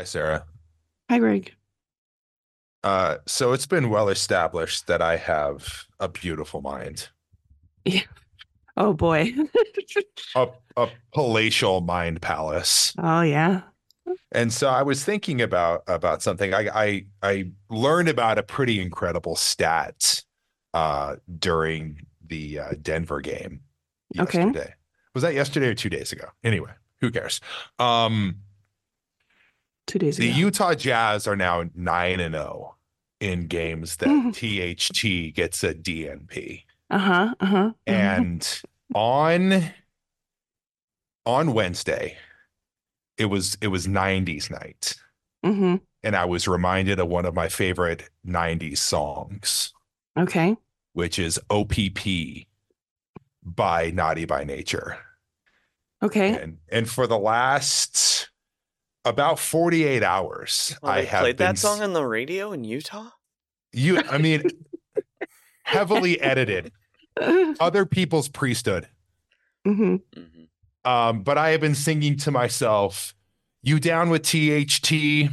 Hi, Sarah. Hi, Greg. Uh, so it's been well established that I have a beautiful mind, Yeah. Oh boy. a, a palatial mind palace. oh yeah. And so I was thinking about about something. I I, I learned about a pretty incredible stat uh, during the uh, Denver game Okay. yesterday. Was that yesterday or two days ago? Anyway, who cares? Um, Two days the ago. Utah Jazz are now nine and zero in games that. THT gets a DNP. uh huh. Uh huh. and on on Wednesday, it was it was 90s night, hmm and I was reminded of one of my favorite 90s songs, Okay. which is OPP by Naughty by Nature. Okay. And and for the last about 48 hours, Well, I have played been that song on the radio in Utah. you I mean heavily edited other people's priesthood. hmm hmm Um, but I have been singing to myself, "You down with THT?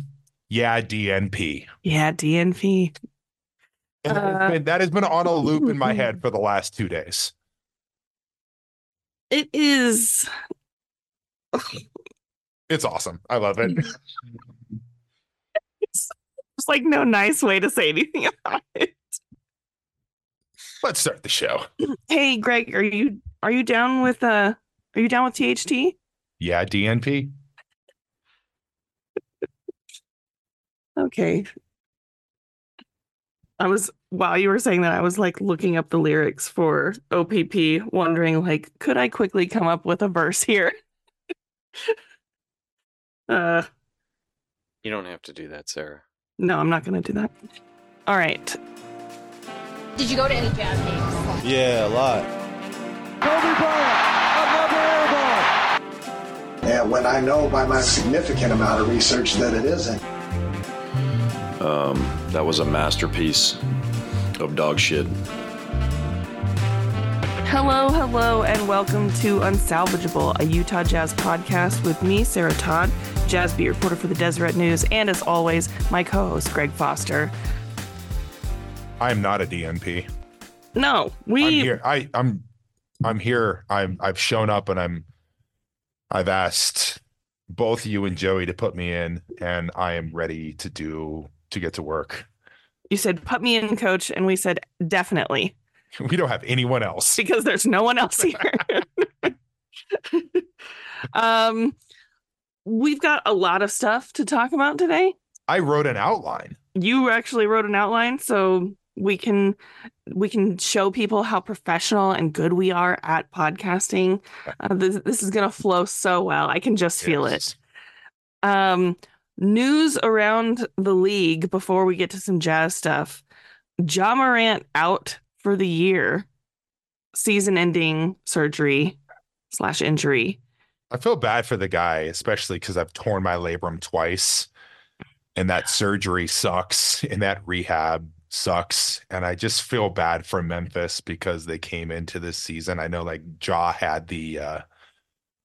Yeah, DNP." Yeah. DNP. And that, has Uh, been, that has been on a loop in my head for the last two days. It is. It's awesome. I love it. It's like no nice way to say anything about it. Let's start the show. Hey, Greg, are you are you down with uh are you down with THT? Yeah, DNP. Okay. I was while you were saying that, I was like looking up the lyrics for OPP, wondering like, could I quickly come up with a verse here? uh You don't have to do that, Sarah. no, I'm not gonna do that. All right. Did you go to any jazz games? Yeah, a lot. And when I know by my significant amount of research that it isn't. Um, that was a masterpiece of dog shit. Hello, hello, and welcome to Unsalvageable, a Utah Jazz podcast with me, Sarah Todd, Jazz beat reporter for the Deseret News, and as always, my co-host Greg Foster. I'm not a DNP. No, I'm we here. I, I'm I'm here. I'm I've shown up and I'm I've asked both you and Joey to put me in, and I am ready to do to get to work. you said put me in, coach, and we said definitely We don't have anyone else. because there's no one else here. um, we've got a lot of stuff to talk about today. I wrote an outline. You actually wrote an outline, so we can we can show people how professional and good we are at podcasting. Uh, this, this is gonna flow so well. I can just feel it. Um, news around the league before we get to some jazz stuff. Ja Morant out for the year, season ending surgery slash injury. I feel bad for the guy, especially because I've torn my labrum twice, and that surgery sucks, and that rehab sucks, and I just feel bad for Memphis because they came into this season. I know like Ja had the uh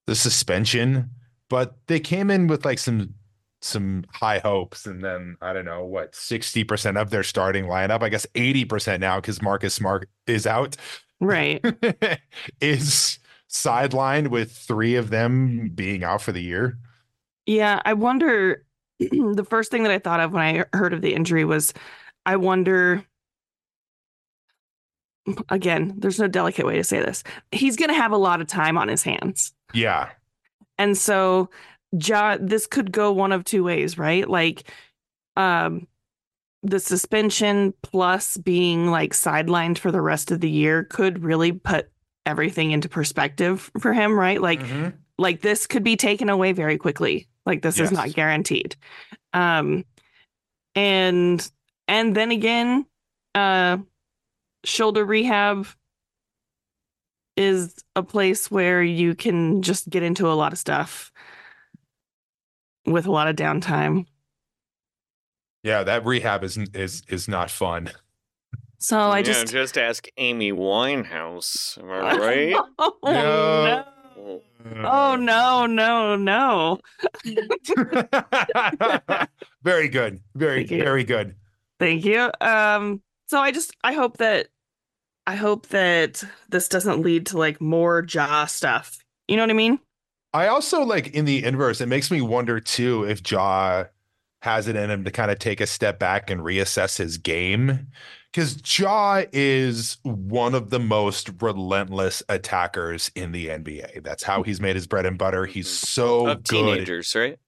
the suspension, but they came in with like some some high hopes, and then I don't know what sixty percent of their starting lineup, I guess eighty percent now because Marcus Smart is out, Right. is sidelined with three of them being out for the year. Yeah, I wonder. the first thing that I thought of when I heard of the injury was, I wonder. Again, there's no delicate way to say this. He's going to have a lot of time on his hands. Yeah. And so ja, this could go one of two ways, right? Like um the suspension plus being like sidelined for the rest of the year could really put everything into perspective for him, right? Like Mhm. like this could be taken away very quickly. Like this is not guaranteed. Um and and then again, uh shoulder rehab is a place where you can just get into a lot of stuff with a lot of downtime. Yeah, that rehab is is is not fun. So I yeah, just just ask Amy Winehouse. Am I right? oh, No. no. Oh no, no, no. very good. Very, very good. Thank you. Um, so I just I hope that I hope that this doesn't lead to like more Ja stuff. You know what I mean? I also like in the inverse, it makes me wonder too if Ja has it in him to kind of take a step back and reassess his game. Because Ja is one of the most relentless attackers in the NBA. That's how he's made his bread and butter. He's so of good. teenagers, right?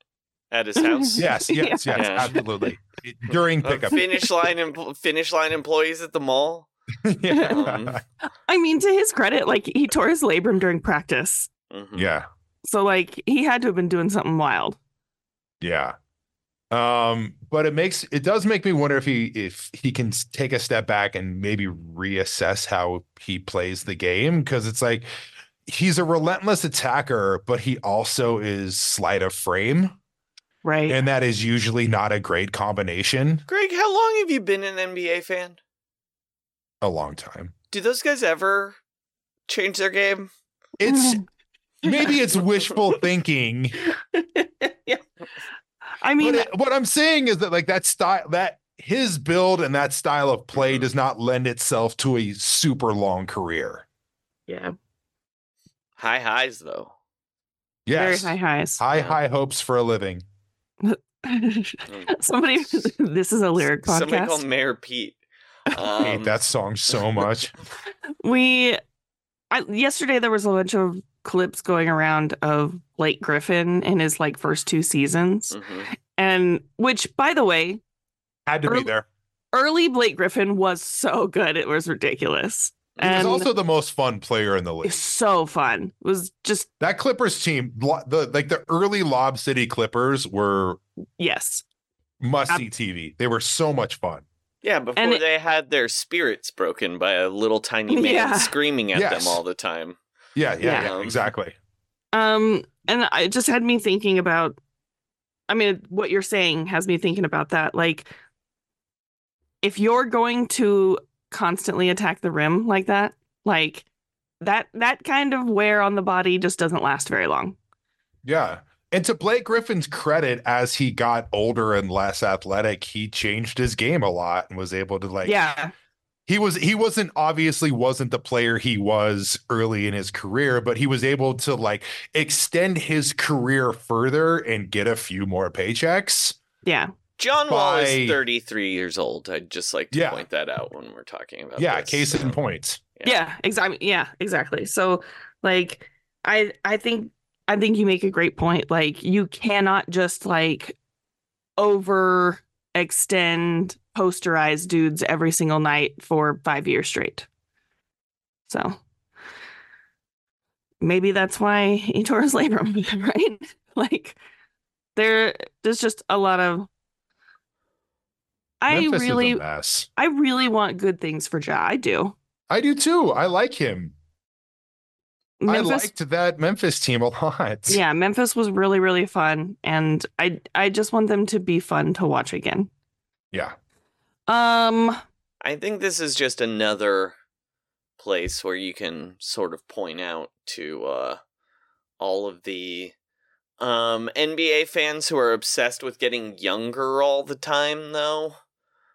At his house. Yes, yes, yes, Yeah. absolutely. During Of pickup. finish line em- finish line employees at the mall. yeah. Um, I mean, to his credit, like he tore his labrum during practice. Mhm. yeah. So like he had to have been doing something wild. Yeah. Um, but it makes it does make me wonder if he if he can take a step back and maybe reassess how he plays the game because it's like he's a relentless attacker, but he also is sleight of frame, Right. and that is usually not a great combination. Greg, how long have you been an NBA fan? A long time. Do those guys ever change their game? It's maybe it's wishful thinking, yeah. I mean, but it, what I'm saying is that like that style that his build and that style of play does not lend itself to a super long career. yeah. High highs though. Yes. Very high highs. High, high hopes for a living. Somebody, this is a lyric podcast. Somebody called. Mayor Pete. I hate Um, that song so much. We, I, yesterday there was a bunch of clips going around of Blake Griffin in his like first two seasons, mhm. and which, by the way, Had to be there. early Blake Griffin was so good; it was ridiculous. He was also the most fun player in the league. it's so fun. It was just That Clippers team, the like the early Lob City Clippers were yes, must see TV. They were so much fun. Yeah, before And it- they had their spirits broken by a little tiny man Yeah. screaming at Yes. them all the time. Yeah, yeah, Yeah. yeah, exactly. Um, and it just had me thinking about. I mean, what you're saying has me thinking about that. Like, if you're going to constantly attack the rim like that, like that that kind of wear on the body just doesn't last very long. Yeah. And to Blake Griffin's credit, as he got older and less athletic, he changed his game a lot and was able to like yeah, he was he wasn't obviously wasn't the player he was early in his career but he was able to like extend his career further and get a few more paychecks yeah, John Wall is 33 years old. I'd just like to Yeah. point that out when we're talking about yeah this. case in point Yeah. yeah, exactly. Yeah, exactly. So, like, I I think I think you make a great point. Like, you cannot just like over extend posterize dudes every single night for five years straight. So maybe that's why he tore his labrum, right? like, there there's just a lot of. I Memphis really, is a mess I really want good things for Ja. I do. i do too i like him i liked that memphis team a lot yeah, Memphis was really really fun, and I I just want them to be fun to watch again. yeah Um, I think this is just another place where you can sort of point out to uh, all of the um, NBA fans who are obsessed with getting younger all the time, though.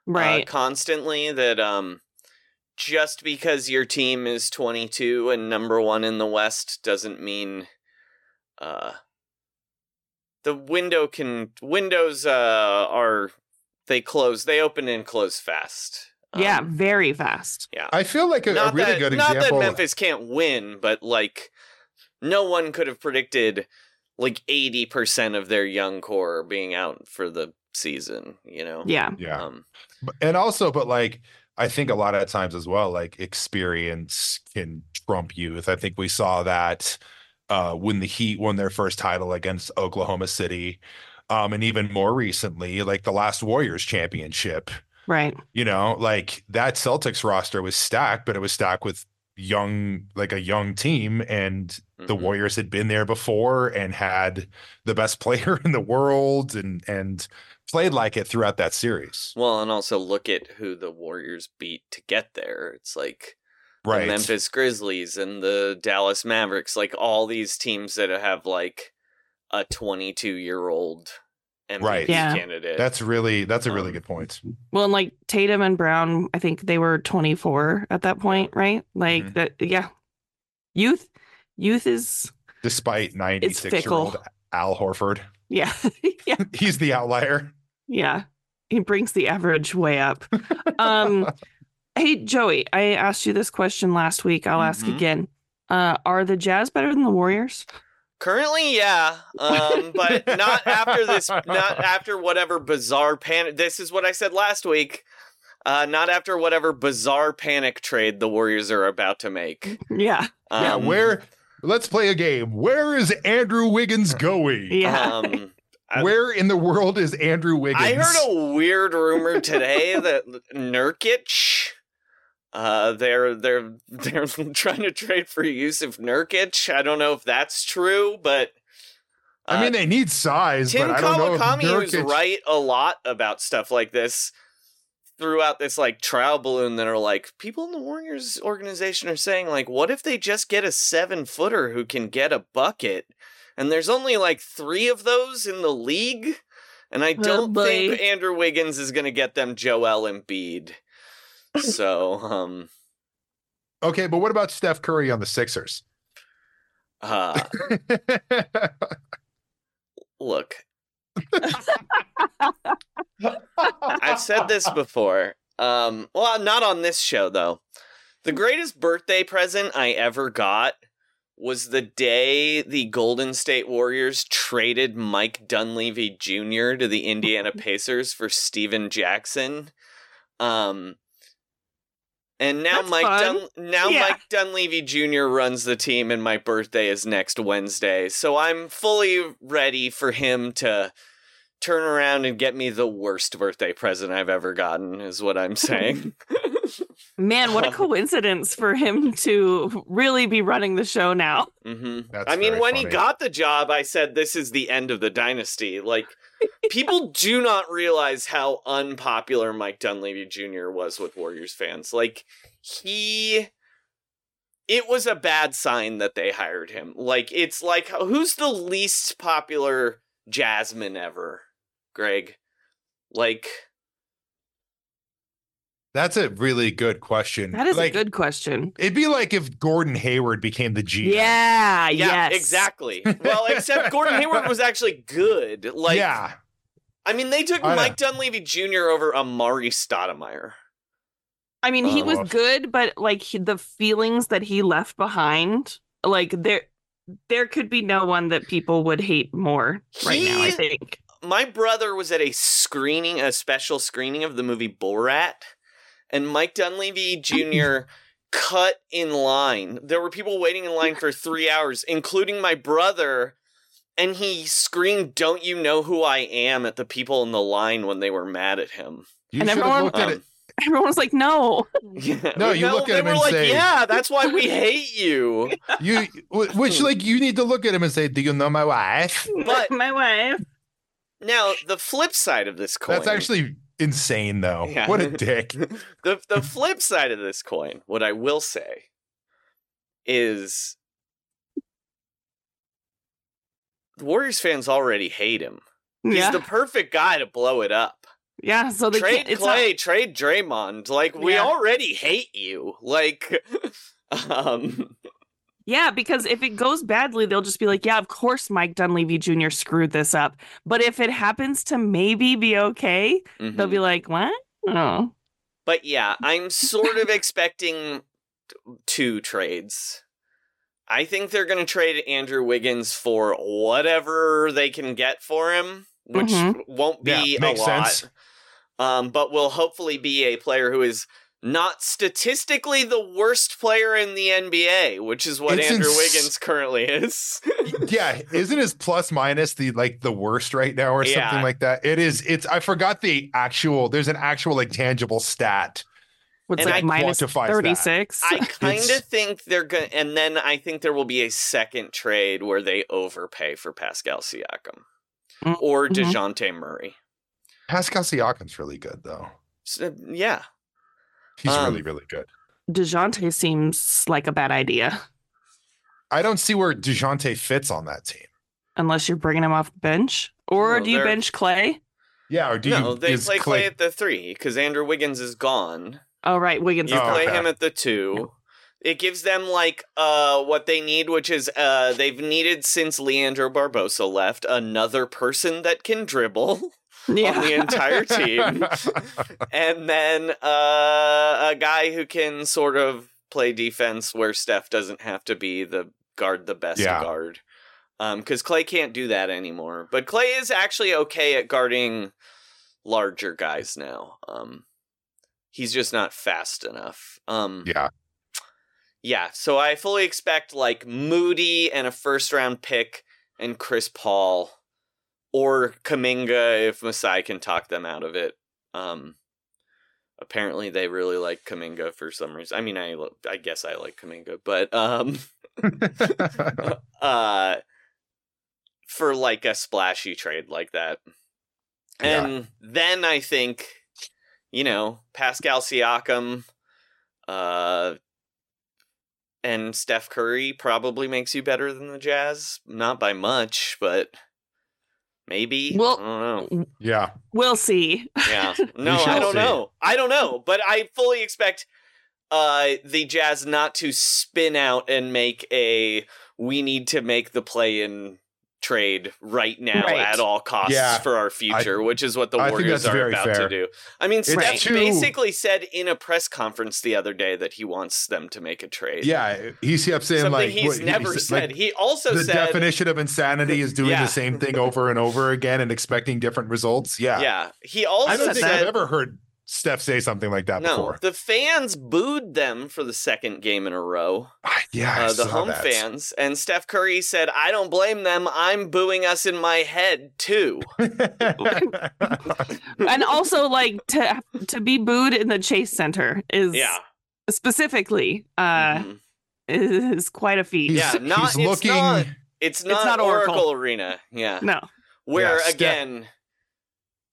uh, right. constantly that um, just because your team is 22 and number one in the West doesn't mean uh, the window can windows uh, are they close they open and close fast. yeah, Um, very fast. yeah. i feel like a, a not really that, good not example that Memphis can't win, but like no one could have predicted like 80% of their young core being out for the season, you know. Yeah. yeah Um, and also but like i think a lot of times as well like experience can trump youth i think we saw that uh when the heat won their first title against oklahoma city um and even more recently like the last warriors championship Right. you know like that celtics roster was stacked but it was stacked with young like a young team and the mhm. warriors had been there before and had the best player in the world and and played like it throughout that series Well, and also look at who the Warriors beat to get there. It's like right the Memphis Grizzlies and the Dallas Mavericks, like all these teams that have like a 22 year old MVP Right. Yeah. candidate. That's really that's a really Um, good point. Well, and like Tatum and Brown, I think they were 24 at that point, right? Like Mhm. that, yeah. Youth, youth is, Despite 96 year old. Al Horford. yeah, yeah, He's the outlier. yeah. He brings the average way up. Um, hey, Joey, I asked you this question last week. I'll ask Mhm. again. Uh, are the Jazz better than the Warriors? Currently, yeah, um, but not after this. Not after whatever bizarre panic. This is what I said last week. Uh, not after whatever bizarre panic trade the Warriors are about to make. Yeah, yeah, Um, where let's play a game. Where is Andrew Wiggins going? yeah. Um, Where in the world is Andrew Wiggins? I heard a weird rumor today that Nurkic, uh, they're they're they're trying to trade for Jusuf Nurkic. I don't know if that's true, but uh, I mean, they need size, Tim but I don't know if Kawakami was right a lot about stuff like this throughout this like trial balloon that are like people in the Warriors organization are saying like what if they just get a 7 footer who can get a bucket and there's only like 3 of those in the league and I Oh, don't boy. think Andrew Wiggins is going to get them Joel Embiid. So um Okay, but what about Steph Curry on the Sixers? uh look I've said this before. Um, well, not on this show though. The greatest birthday present I ever got was the day the Golden State Warriors traded Mike Dunleavy Jr. to the Indiana Pacers for Stephen Jackson. Um, and now That's Mike fun. Dun- now Yeah. Mike Dunleavy Jr. runs the team, and my birthday is next Wednesday. So I'm fully ready for him to turn around and get me the worst birthday present I've ever gotten, is what I'm saying. Man, what a coincidence for him to really be running the show now. hmm I mean, very when he got the job, I said, This is the end of the dynasty. Like, people do not realize how unpopular Mike Dunleavy Jr. was with Warriors fans. Like, he. It was a bad sign that they hired him. Like, it's like, who's the least popular Jazzman ever, Greg? Like, That's a really good question. That is like, a good question. It'd be like if Gordon Hayward became the GM. Yeah, yeah, yes. exactly. Well, except Gordon Hayward was actually good. Like, yeah. I mean, they took I know. Mike Dunleavy Jr. over Amar'e Stoudemire. I mean, he Oh, was well. good, but like he, the feelings that he left behind, like there, there could be no one that people would hate more right now. I think. My brother was at a screening, a special screening of the movie Borat, and Mike Dunleavy Jr. cut in line. There were people waiting in line for three hours, including my brother. And he screamed, Don't you know who I am at the people in the line when they were mad at him. You And everyone- looked at Um, it. Everyone was like, "No, Yeah. No, you look at they him were and like, say- Yeah, that's why we hate you. You which like you need to look at him and say, "Do you know my wife?" But my wife." now the flip side of this coin. That's actually insane, though. Yeah. What a dick. the the flip side of this coin, what I will say is the Warriors fans already hate him. He's Yeah, the perfect guy to blow it up. yeah. So they trade can't. It's not, Clay, trade Draymond. Like we Yeah. already hate you. Like um yeah, because if it goes badly, they'll just be like, "Yeah, of course, Mike Dunleavy Jr. screwed this up." But if it happens to maybe be okay, they'll mhm. be like, "What?" No. But yeah, I'm sort of expecting two trades. I think they're going to trade Andrew Wiggins for whatever they can get for him, which Mhm. won't be Yeah, a lot. sense. Um, but will hopefully be a player who is not statistically the worst player in the NBA, which is what It's Andrew ins- Wiggins currently is. yeah, isn't his plus minus the like the worst right now or Yeah. something like that? It is. It's. I forgot the actual. There's an actual like tangible stat. what's And like I minus quantifies that. thirty six? I kind of think they're going to, and then I think there will be a second trade where they overpay for Pascal Siakam Mm, or mhm. Dejounte Murray. Pascal Siakam's really good though. So, yeah. He's Um, really really good. Dejounte seems like a bad idea I don't see where Dejounte fits on that team. unless you're bringing him off the bench Or No, do you bench Clay? Yeah, or do no, you they is play Clay at the three because Andrew Wiggins is gone. Oh right, Wiggins. You Oh, play okay. him at the two. It gives them like uh what they need, which is uh they've needed since Leandro Barbosa left another person that can dribble on the entire team, and then uh a guy who can sort of play defense where Steph doesn't have to be the guard the best Yeah. guard. Um, because Clay can't do that anymore. But Clay is actually okay at guarding larger guys now. Um, he's just not fast enough. Um, yeah. yeah, so I fully expect like Moody and a first round pick and Chris Paul or Kuminga if Masai can talk them out of it. Um apparently they really like Kuminga for some reason. I mean I I guess I like Kuminga, but um uh for like a splashy trade like that. Yeah. And then I think you know, Pascal Siakam uh and Steph Curry probably makes you better than the Jazz. Not by much, but maybe. Well- I don't know. yeah. We'll see. Yeah. No, I don't see. know. I don't know. But I fully expect uh the Jazz not to spin out and make a we need to make the play in trade right now Right. at all costs Yeah. for our future, which is what the I Warriors are about fair. to do. I mean, It's Steph too- basically said in a press conference the other day that he wants them to make a trade. Yeah. He kept saying Something like he's what- never said, said. like, he also said the said definition of insanity is doing Yeah. the same thing over and over again and expecting different results. Yeah. Yeah. He also I don't think said I've ever heard Steph say something like that no. before. The fans booed them for the second game in a row. Ah, yeah. I Uh, the saw home that. fans and Steph Curry said, "I don't blame them. I'm booing us in my head too." and also like to to be booed in the Chase Center is Yeah. specifically uh Mhm. is quite a feat. He's, Yeah, not- he's it's looking. not- It's not, not Oracle. Oracle. Arena. Yeah. No. Where Yeah, Steph- again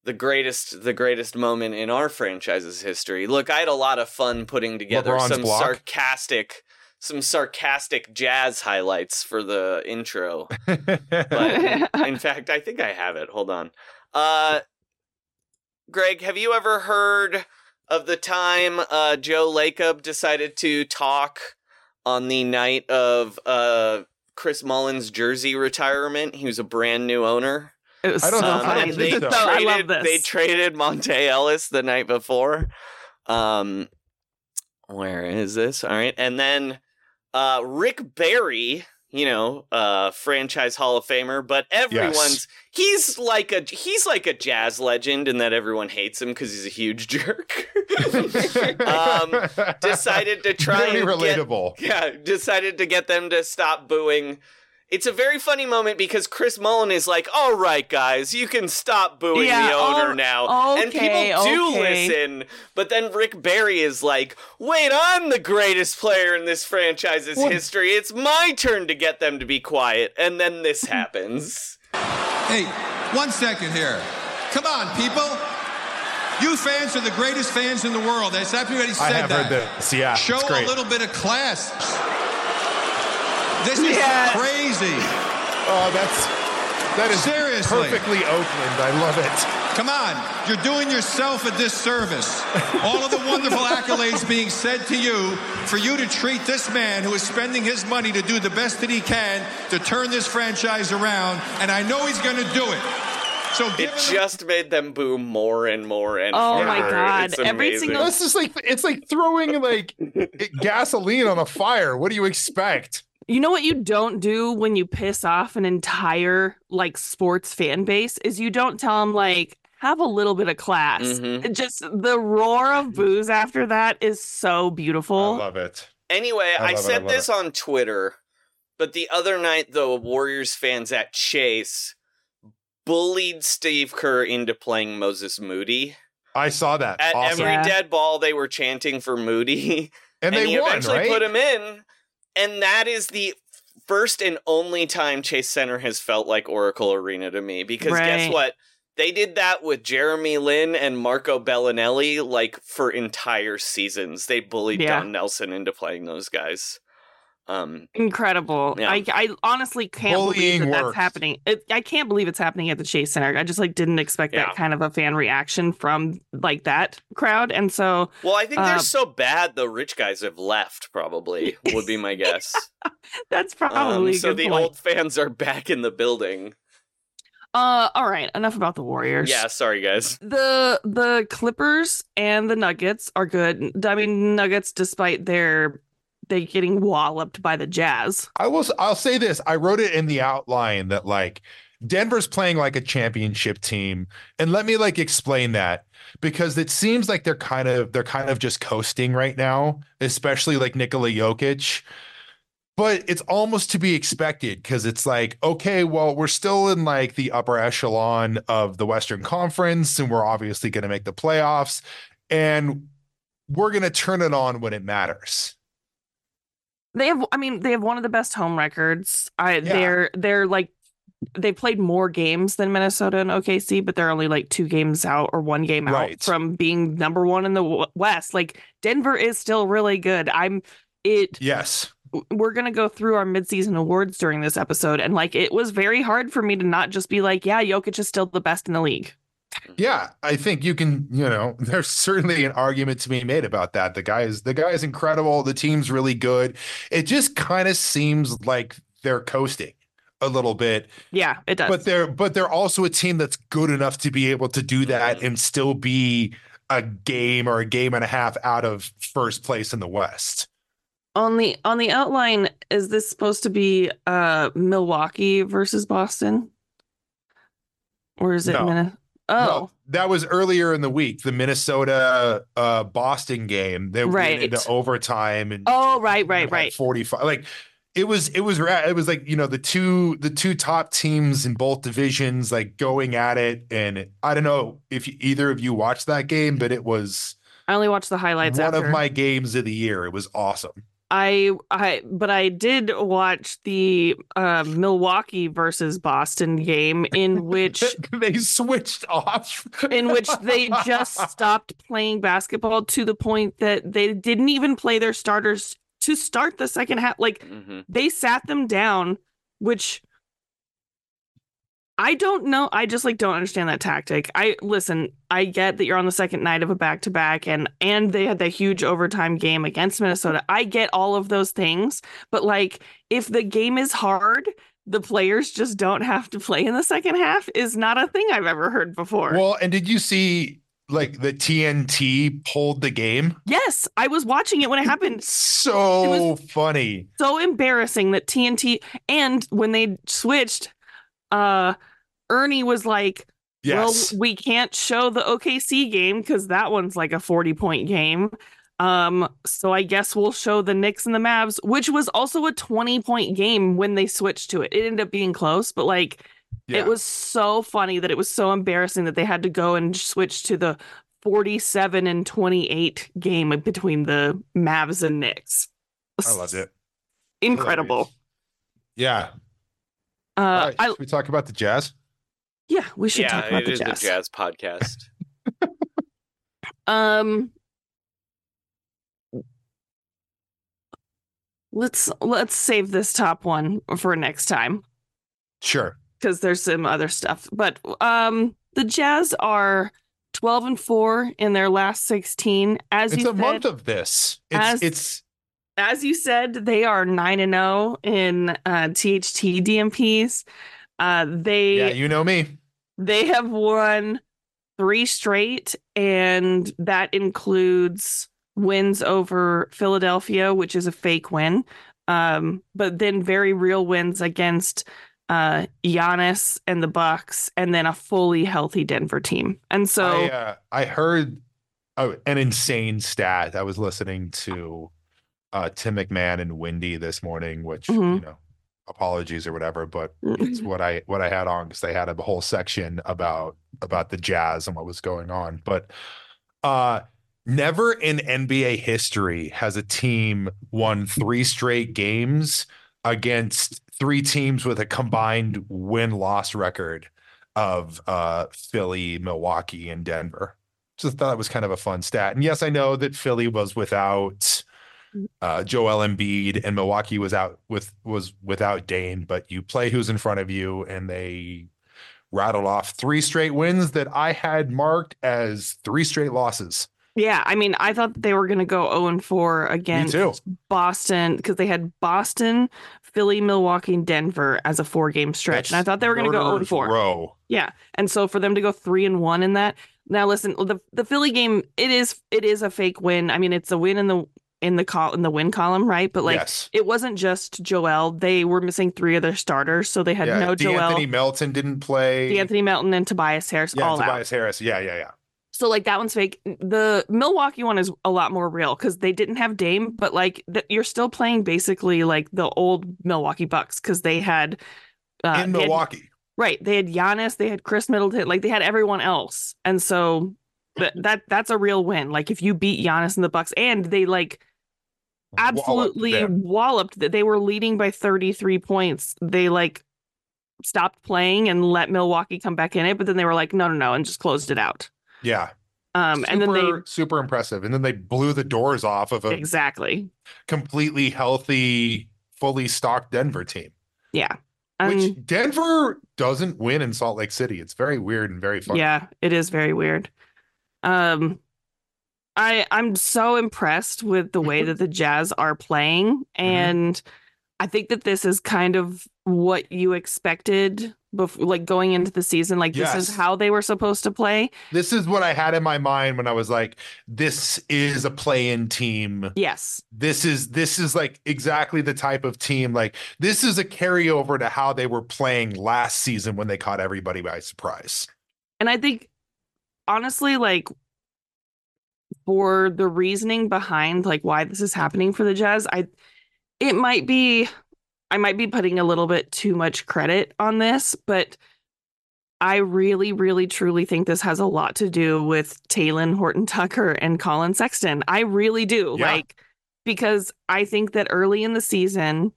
the greatest the greatest moment in our franchise's history. Look, I had a lot of fun putting together LeBron's some block. sarcastic some sarcastic jazz highlights for the intro. But in fact, I think I have it. Hold on. Uh Greg, have you ever heard of the time uh Joe Lacob decided to talk on the night of uh Chris Mullin's jersey retirement? He was a brand new owner. It was I don't so know. Funny. and think they so. So I traded, love this. They traded Monta Ellis the night before. Um, where is this? All right, and then uh, Rick Barry, you know, uh, franchise Hall of Famer, but everyone's he's like a he's like a jazz legend in that everyone hates him because he's a huge jerk. um, decided to try Very and get relatable. yeah, decided to get them to stop booing. It's a very funny moment because Chris Mullin is like, "All right, guys, you can stop booing Yeah, the owner oh, now," and people do okay. listen. But then Rick Barry is like, "Wait, I'm the greatest player in this franchise's Well- history. It's my turn to get them to be quiet." And then this happens. Hey, one second here. Come on, people. You fans are the greatest fans in the world. That's everybody said I have that. heard this. Yeah. Show it's a little bit of class. This is Yeah. crazy. Oh, that's that is Seriously. perfectly Oakland. I love it. Come on, you're doing yourself a disservice. All of the wonderful accolades being said to you for you to treat this man who is spending his money to do the best that he can to turn this franchise around, and I know he's going to do it. So give It him a- just made them boo more and more and Oh more. my God, It's every amazing. single- That's just like it's like throwing like gasoline on a fire. What do you expect? You know what you don't do when you piss off an entire like sports fan base is you don't tell them like have a little bit of class. Mhm. Just the roar of booze after that is so beautiful. I love it. Anyway, I I, love it, I said love this on Twitter, but the other night the Warriors fans at Chase bullied Steve Kerr into playing Moses Moody. I saw that. At awesome. every Yeah. dead ball, they were chanting for Moody, and, and, they he won, eventually right? put him in. And that is the first and only time Chase Center has felt like Oracle Arena to me. Because guess what? They did that with Jeremy Lin and Marco Belinelli like for entire seasons. They bullied Yeah. Don Nelson into playing those guys. Um, Incredible. Yeah. I I honestly can't Bullying believe that that's happening. It, I can't believe it's happening at the Chase Center. I just like didn't expect Yeah. that kind of a fan reaction from like that crowd. And so well, I think they're Uh, so bad the rich guys have left. Probably would be my guess. that's Um, probably a so the point. old fans are back in the building. Uh all right, enough about the Warriors. Yeah, sorry guys. The the Clippers and the Nuggets are good. I mean Nuggets despite their they getting walloped by the Jazz. I will. I'll say this. I wrote it in the outline that like Denver's playing like a championship team, and let me like explain that because it seems like they're kind of they're kind of just coasting right now, especially like Nikola Jokic. But it's almost to be expected because it's like, okay, well, we're still in like the upper echelon of the Western Conference, and we're obviously going to make the playoffs, and we're going to turn it on when it matters. They have I mean they have one of the best home records. I Yeah. they're they're like they played more games than Minnesota and OKC, but they're only like two games out or one game out from being number one in the West. Like Denver is still really good. I'm it. Yes. We're gonna go through our midseason awards during this episode, and like it was very hard for me to not just be like, yeah, Jokic is still the best in the league. Yeah, I think you can, you know, there's certainly an argument to be made about that. The guy is the guy is incredible, the team's really good. It just kind of seems like they're coasting a little bit, Yeah, it does. but they're but they're also a team that's good enough to be able to do that and still be a game or a game and a half out of first place in the West. on the on the outline, is this supposed to be uh Milwaukee versus Boston? Or is it No. Minnesota? Oh, No, that was earlier in the week, the Minnesota uh Boston game. They Right. went into overtime and oh, right, right, right. 45 like it was it was it was like you know the two the two top teams in both divisions like going at it and i don't know if you, either of you watched that game but it was I only watched the highlights one after. of my games of the year it was awesome I I but I did watch the uh, Milwaukee versus Boston game in which they switched off in which they just stopped playing basketball to the point that they didn't even play their starters to start the second half. Like hmm they sat them down, which I don't know. I just like don't understand that tactic. I listen, I get that you're on the second night of a back to back and and they had that huge overtime game against Minnesota. I get all of those things, but like if the game is hard, the players just don't have to play in the second half is not a thing I've ever heard before. well and did you see like the tnt pulled the game yes, I was watching it when it happened. so funny so embarrassing that TNT and when they switched, uh Ernie was like, yes Well, we can't show the OKC game because that one's like a 40 point game. Um, so I guess we'll show the Knicks and the Mavs, which was also a 20 point game when they switched to it. It ended up being close, but like Yeah. it was so funny that it was so embarrassing that they had to go and switch to the 47 and 28 game between the Mavs and Knicks. i loved it Incredible. yeah Uh, right, I should we talk about the jazz yeah, we should Yeah, talk about it the is jazz. the jazz podcast. Um let's let's save this top one for next time sure because there's some other stuff. But um the Jazz are 12 and 4 in their last 16. As it's you a said, month of this it's as- it's as you said, they are 9 and 0 in uh THT DNPs. Uh they yeah you know me They have won three straight, and that includes wins over Philadelphia, which is a fake win, um, but then very real wins against uh, Giannis and the Bucks, and then a fully healthy Denver team. And so, I, uh, I heard oh, an insane stat. I was listening to uh, Tim MacMahon and Windy this morning, which Mhm. you know, apologies or whatever, but it's what I what I had on because they had a whole section about about the Jazz and what was going on. But uh, never in NBA history has a team won three straight games against three teams with a combined win loss record of uh Philly, Milwaukee, and Denver. Just thought it was kind of a fun stat. And yes, I know that Philly was without uh, Joel Embiid, and Milwaukee was out with was without Dame, but you play who's in front of you, and they rattled off three straight wins that I had marked as three straight losses. Yeah, I mean, I thought they were going to go 0 and 4 against. Boston because they had Boston, Philly, Milwaukee, and Denver as a four game stretch. and I thought they were going to go 0 and 4. Row. Yeah. And so for them to go 3 and 1 in that. Now listen, the the Philly game it is it is a fake win. I mean, it's a win in the in the col in the win column, right? But like yes. it wasn't just Joel. They were missing three of their starters, so they had yeah. no Joel, Anthony Melton didn't play. Anthony Melton, and Tobias Harris yeah, all out. Tobias Harris. Yeah, yeah, yeah. So like that one's fake. The Milwaukee one is a lot more real because they didn't have Dame, but like th- you're still playing basically like the old Milwaukee Bucks because they had uh, in they had- Milwaukee. right? They had Giannis, they had Khris Middleton, like they had everyone else, and so that that that's a real win. Like if you beat Giannis and the Bucks, and they like Walloped absolutely them. walloped that they were leading by 33 points. They like stopped playing and let Milwaukee come back in it, but then they were like, no, no, no, and just closed it out. Yeah. Um, and then they Super- super impressive. And then they blew the doors off of a exactly. completely healthy, fully stocked Denver team. Yeah. Um, Which Denver doesn't win in Salt Lake City. It's very weird and very fun. yeah, it is very weird. Um I I'm so impressed with the way that the Jazz are playing and I think that this is kind of what you expected before like going into the season like this is how they were supposed to play. This is what I had in my mind when I was like, this is a play-in team. Yes. This is this is like exactly the type of team. Like this is a carryover to how they were playing last season when they caught everybody by surprise. And I think honestly like for the reasoning behind like why this is happening for the Jazz, I it might be I might be putting a little bit too much credit on this, but I really, really, truly think this has a lot to do with Talen Horton Tucker and Collin Sexton. I really do. Yeah. Like, because I think that early in the season,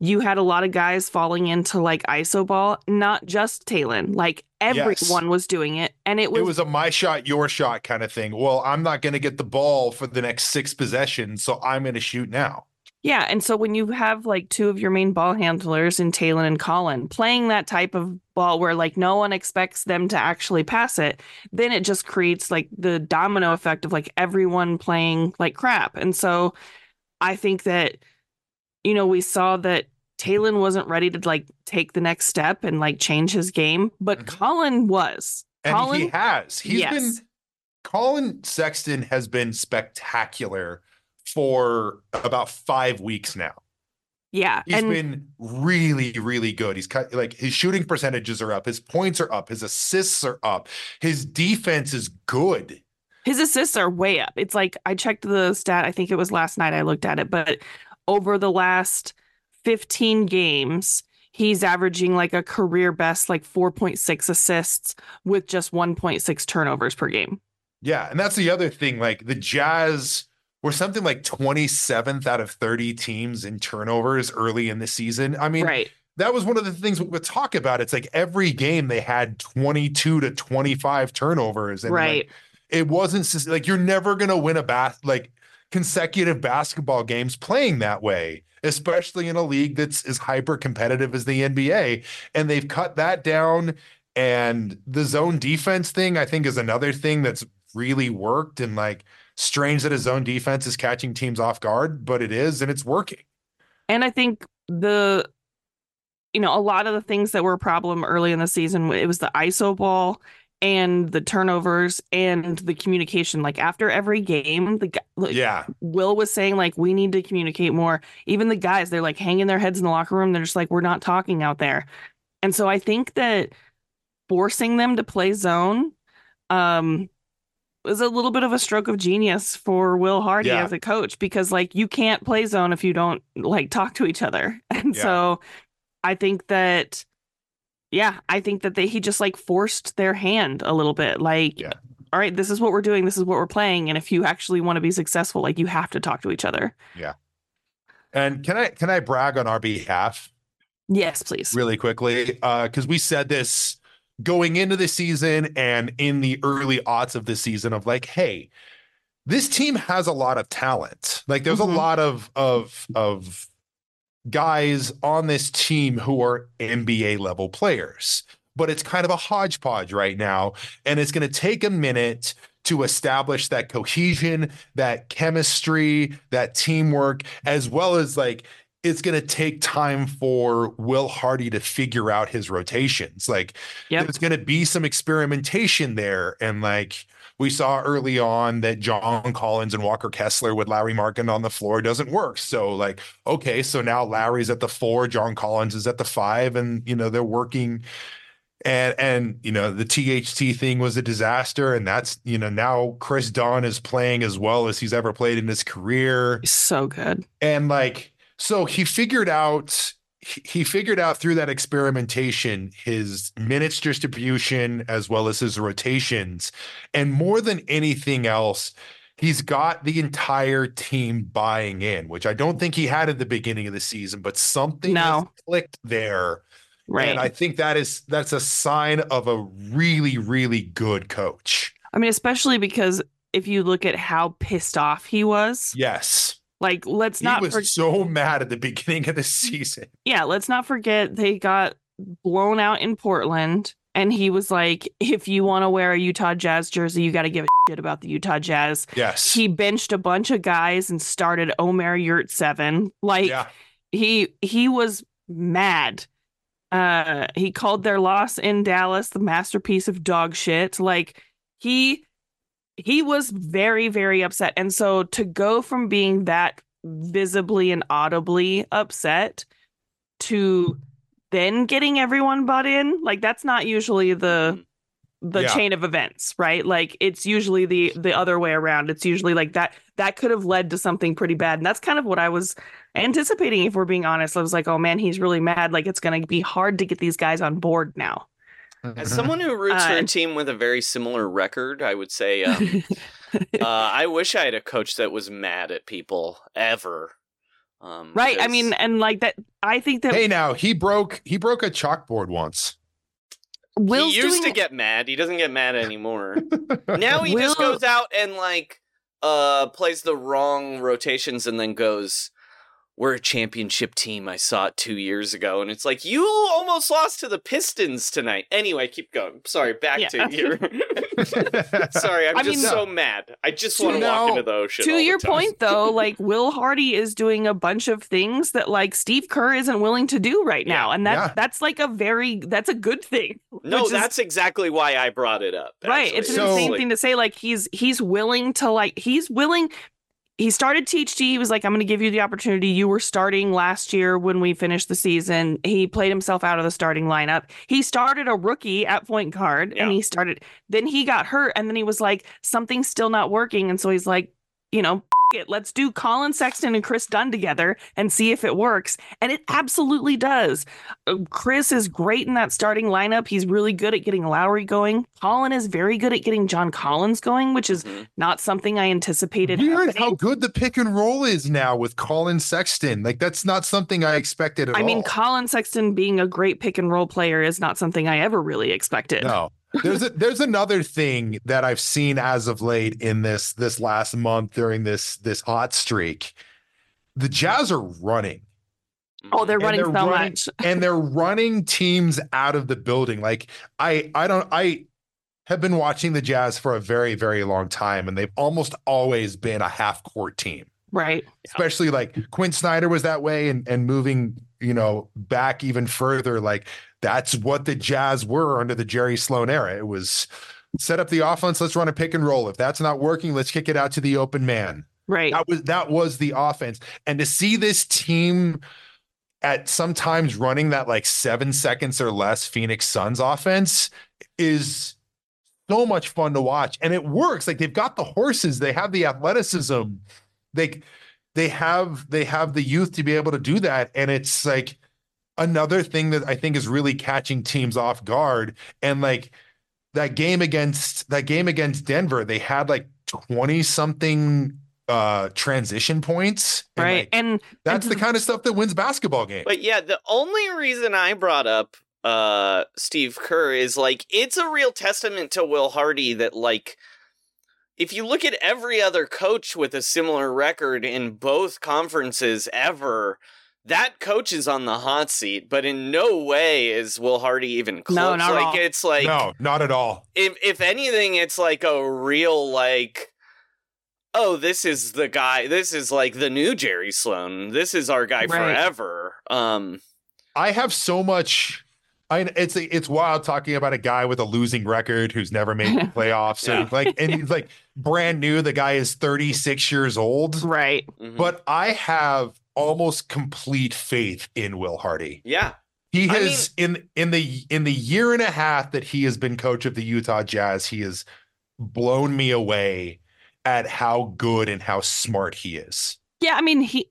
you had a lot of guys falling into like ISO ball, not just Talen. Like everyone was doing it. And it was, It was a my shot, your shot kind of thing. Well, I'm not going to get the ball for the next six possessions, so I'm going to shoot now. Yeah, and so when you have like two of your main ball handlers in Talen and Collin playing that type of ball where like no one expects them to actually pass it, then it just creates like the domino effect of like everyone playing like crap. And so I think that you know, we saw that Talen wasn't ready to like take the next step and like change his game, but Mhm. Collin was. And Collin he has. He's Yes. been Collin Sexton has been spectacular for about five weeks now. Yeah. He's and been really, really good. He's cut like his shooting percentages are up, his points are up, his assists are up, his defense is good. His assists are way up. It's like I checked the stat, I think it was last night I looked at it, but over the last 15 games, he's averaging like a career best like 4.6 assists with just 1.6 turnovers per game. Yeah, and that's the other thing. Like the Jazz were something like 27th out of 30 teams in turnovers early in the season. I mean, right. that was one of the things we would talk about. It's like every game they had 22 to 25 turnovers. And like, it wasn't like you're never going to win a bath like consecutive basketball games playing that way, especially in a league that's as hyper competitive as the NBA. And they've cut that down. And the zone defense thing, I think, is another thing that's really worked. And like, strange that a zone defense is catching teams off guard, but it is, and it's working. And I think the you know, a lot of the things that were a problem early in the season, it was the ISO ball and the turnovers and the communication. Like after every game, the guy, like, Yeah. Will was saying like we need to communicate more. Even the guys, they're like hanging their heads in the locker room. They're just like we're not talking out there. And so I think that forcing them to play zone um was a little bit of a stroke of genius for Will Hardy Yeah. as a coach because like you can't play zone if you don't like talk to each other. And Yeah. so I think that yeah, I think that they he just like forced their hand a little bit. Like Yeah. all right, this is what we're doing, this is what we're playing and if you actually want to be successful, like you have to talk to each other. Yeah. And can I can I brag on our behalf Yes, please. really quickly? Uh, because we said this going into the season and in the early aughts of the season of like, hey, this team has a lot of talent. Like there's Mhm. a lot of of of guys on this team who are NBA level players. But it's kind of a hodgepodge right now and it's going to take a minute to establish that cohesion, that chemistry, that teamwork as well as like it's going to take time for Will Hardy to figure out his rotations. Like Yep. there's going to be some experimentation there and like we saw early on that John Collins and Walker Kessler with Lauri Markkanen on the floor doesn't work. So like, okay, so now Lauri's at the four, John Collins is at the five, and you know they're working. And and you know the THT thing was a disaster, and that's you know now Kris Dunn is playing as well as he's ever played in his career So good. and like so he figured out he figured out through that experimentation his minutes distribution as well as his rotations and more than anything else he's got the entire team buying in which i don't think he had at the beginning of the season but something has No. clicked there Right. and i think that is that's a sign of a really really good coach I mean, especially because if you look at how pissed off he was, yes like let's he not He was for- so mad at the beginning of the season yeah, let's not forget they got blown out in Portland. And he was like, if you want to wear a Utah Jazz jersey, you got to give a shit about the Utah Jazz. yes He benched a bunch of guys and started Omer Yurtseven. Like yeah he he was mad. Uh he called their loss in Dallas the masterpiece of dog shit. Like he he was very very upset. And so to go from being that visibly and audibly upset to then getting everyone bought in, like that's not usually the mm-hmm. the Yeah. chain of events, right? Like it's usually the the other way around. It's usually like that that could have led to something pretty bad. And that's kind of what I was anticipating if we're being honest. I was like, "Oh man, he's really mad. Like it's going to be hard to get these guys on board now." As someone who roots for Uh, a team with a very similar record, I would say um, uh, I wish I had a coach that was mad at people ever. Um, right? I mean, and like that I think that Hey, now he broke he broke a chalkboard once. Will's he used doing to get mad. He doesn't get mad anymore. now he just goes out and like uh plays the wrong rotations and then goes we're a championship team. I saw it two years ago, and it's like you almost lost to the Pistons tonight. Anyway, keep going. Sorry, back Yeah. to you. Sorry, I'm I just mean- so mad. I just want to walk into the ocean. to all the your time. point though like will hardy is doing a bunch of things that like steve kerr isn't willing to do right now and that Yeah. that's like a very that's a good thing No, which is- that's exactly why I brought it up. right actually. it's an So- insane thing to say like he's he's willing to like he's willing he started THT. He was like, I'm going to give you the opportunity. You were starting last year when we finished the season. He played himself out of the starting lineup. He started a rookie at point guard and he started, then he got hurt. And then he was like, something's still not working. And so he's like, you know, "F- it. Let's do Collin Sexton and Kris Dunn together and see if it works. And it absolutely does. Uh, Kris is great in that starting lineup. He's really good at getting Lauri going. Collin is very good at getting John Collins going, which is Mhm. not something I anticipated. Weird happening. how good the pick and roll is now with Collin Sexton. Like that's not something I expected at I mean, all. Collin Sexton being a great pick and roll player is not something I ever really expected. No. There's a, there's another thing that I've seen as of late in this this last month during this this hot streak. The Jazz are running Oh, they're running they're so running- much. and they're running teams out of the building. Like I I don't I have been watching the Jazz for a very very long time and they've almost always been a half court team. Right. especially like Quinn Snyder was that way and and moving you know back even further like that's what the Jazz were under the Jerry Sloan era. It was set up the offense let's run a pick and roll. If that's not working let's kick it out to the open man. Right. that was that was the offense. And to see this team at sometimes running that like 7 seconds or less Phoenix Suns offense is so much fun to watch. And it works. Like they've got the horses. They have the athleticism. They they have they have the youth to be able to do that. And it's like another thing that I think is really catching teams off guard and like that game against that game against Denver they had like 20 something uh transition points and, right. like, and that's the kind of stuff that wins basketball games But yeah, the only reason I brought up uh Steve Kerr is like it's a real testament to Will Hardy that like if you look at every other coach with a similar record in both conferences ever, that coach is on the hot seat, but in no way is Will Hardy even close. No, not at like all. it's like no, not at all. if if anything, it's like a real like oh, this is the guy this is like the new Jerry Sloan. This is our guy Right. forever. Um I have so much. I it's it's wild talking about a guy with a losing record who's never made the playoffs. Yeah. And like, and he's like brand new. The guy is 36 years old. Right. mhm. But I have almost complete faith in Will Hardy. yeah. He I has in in the in the year and a half that he has been coach of the Utah Jazz, he has blown me away at how good and how smart he is. Yeah, I mean he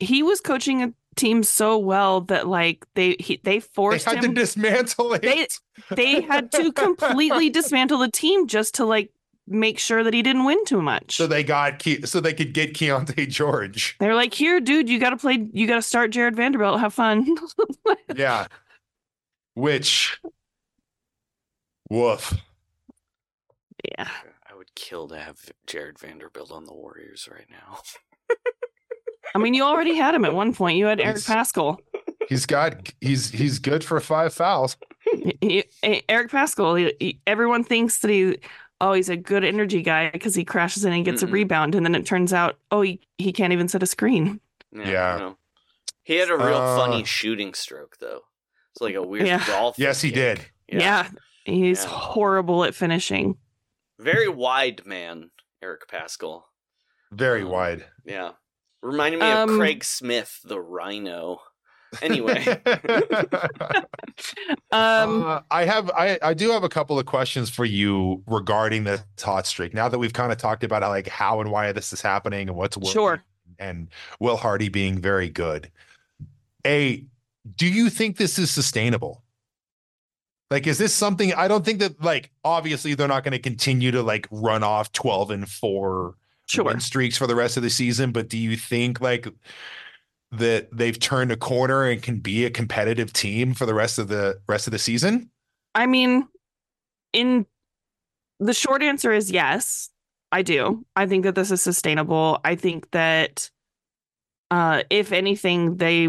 he was coaching a team so well that like they he, they They forced had to dismantle it. They- they had to completely dismantle the team just to like make sure that he didn't win too much. so they got Ke- so they could get Keyonte George. They're like, "Here, dude, you got to play you got to start Jarred Vanderbilt. Have fun." Yeah. Which woof. yeah. I would kill to have Jarred Vanderbilt on the Warriors right now. I mean, you already had him at one point. You had Eric He's- Pascal. He's got he's he's good for five fouls. He- he- Eric Paschall. he- he- everyone thinks that he, oh, he's a good energy guy because he crashes in and gets Mm-mm. a rebound, and then it turns out, oh, he, he can't even set a screen. Yeah. I know. He had a real Uh, funny shooting stroke though. It's like a weird Yeah. dolphin. Yes, he kick. did. Yeah, he's Yeah. horrible at finishing. Very wide man, Eric Paschall. Very Um, wide. Yeah. Reminded me Um, of Craig Smith, the rhino. Anyway. Um, Uh, I have I, I do have a couple of questions for you regarding the hot streak. Now that we've kind of talked about like how and why this is happening and what's working Sure. and Will Hardy being very good. A, do you think this is sustainable? Like, is this something I don't think that like obviously they're not going to continue to like run off 12 and 4 sure. win streaks for the rest of the season, but do you think like that they've turned a corner and can be a competitive team for the rest of the rest of the season? I mean, in the short answer is yes, I do. I think that this is sustainable. I think that uh if anything, they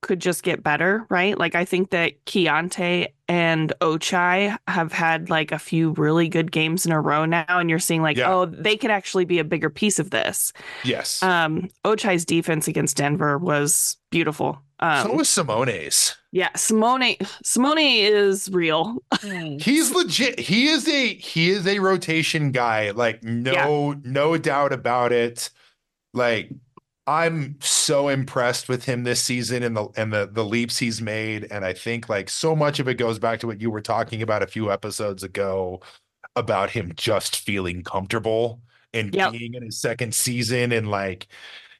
could just get better, right? Like I think that Keyonte and Ochai have had like a few really good games in a row now, and you're seeing like, Yeah. oh, they could actually be a bigger piece of this. Yes. Um, Ochai's defense against Denver was beautiful. Um, so was Simone's. yeah, Simone Simone is real. He's legit. He is a he is a rotation guy. Like no no doubt about it. Like I'm so impressed with him this season and the and the the leaps he's made and I think like so much of it goes back to what you were talking about a few episodes ago about him just feeling comfortable and Yep. being in his second season and like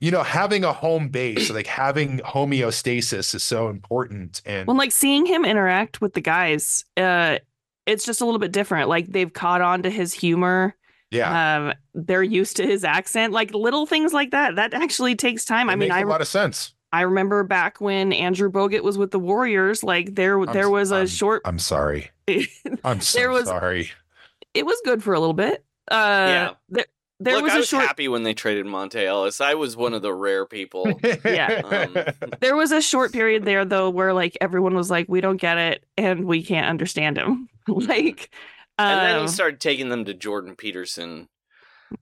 you know having a home base like having homeostasis is so important and Well, like seeing him interact with the guys, uh, it's just a little bit different. Like they've caught on to his humor. Yeah Um, they're used to his accent. Like little things like that. That actually takes time. it I mean, makes I a lot of sense. I remember back when Andrew Bogut was with the Warriors. Like there I'm there was a I'm- short. I'm sorry. I'm so There was- sorry. it was good for a little bit. Uh, Yeah. There, there Look, was I a was short. happy when they traded Monta Ellis. I was one of the rare people. Yeah. Um, There was a short period there though where like everyone was like, "We don't get it, and we can't understand him." like, and then um, he started taking them to Jordan Peterson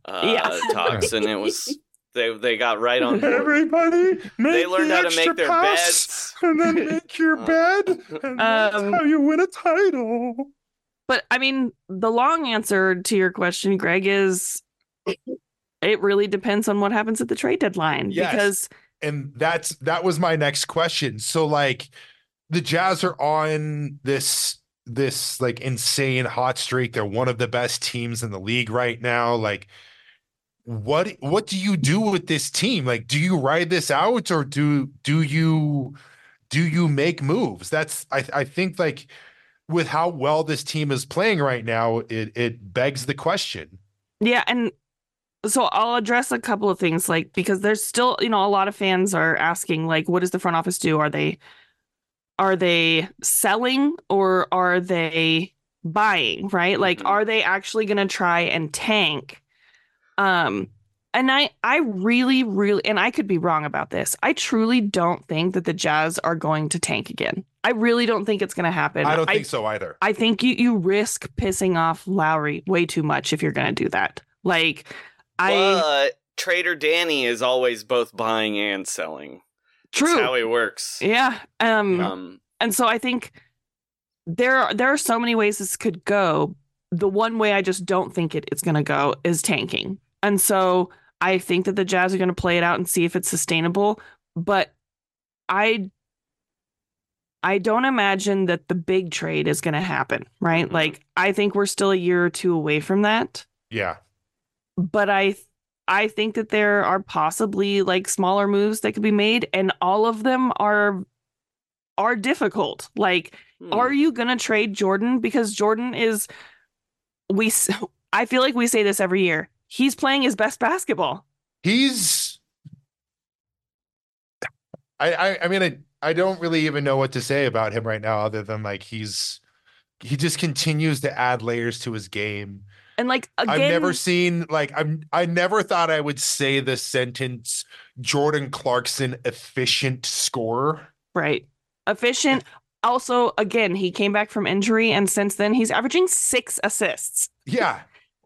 uh, Yeah. talks, and it was they they got right on board. Everybody, make They learned the how to make extra their pass, beds. and then make your Uh, bed, and that's Um, how you win a title. But I mean, the long answer to your question, Greg, is it really depends on what happens at the trade deadline. Yes. Because And that's that was my next question. So, like, the Jazz are on this this like insane hot streak. They're one of the best teams in the league right now. Like, what what do you do with this team? Like, do you ride this out, or do do you do you make moves? That's I I think like with how well this team is playing right now, it it begs the question. yeah, and so I'll address a couple of things, like because there's still, you know, a lot of fans are asking, like, what does the front office do? Are they are they selling or are they buying? Right? Like, Mhm. are they actually gonna try and tank Um, and I, I really, really, and I could be wrong about this. I truly don't think that the Jazz are going to tank again. I really don't think it's going to happen. I don't think so either. I think you you risk pissing off Lauri way too much if you're going to do that. Like, I But Trader Danny is always both buying and selling. True, That's how he works. yeah. Um, Um, and so I think there are, there are so many ways this could go. The one way I just don't think it, it's going to go is tanking. And so I think that the Jazz are going to play it out and see if it's sustainable. But I I don't imagine that the big trade is going to happen, right? Mhm. Like I think we're still a year or two away from that. Yeah. But I I think that there are possibly like smaller moves that could be made and all of them are are difficult. Like hmm. are you going to trade Jordan because Jordan is we I feel like we say this every year. He's playing his best basketball. He's I I, I mean I, I don't really even know what to say about him right now other than like he's he just continues to add layers to his game. And like again I've never seen like I'm I never thought I would say the sentence Jordan Clarkson efficient scorer. right. Efficient. Also, again, he came back from injury and since then he's averaging 6 assists. Yeah.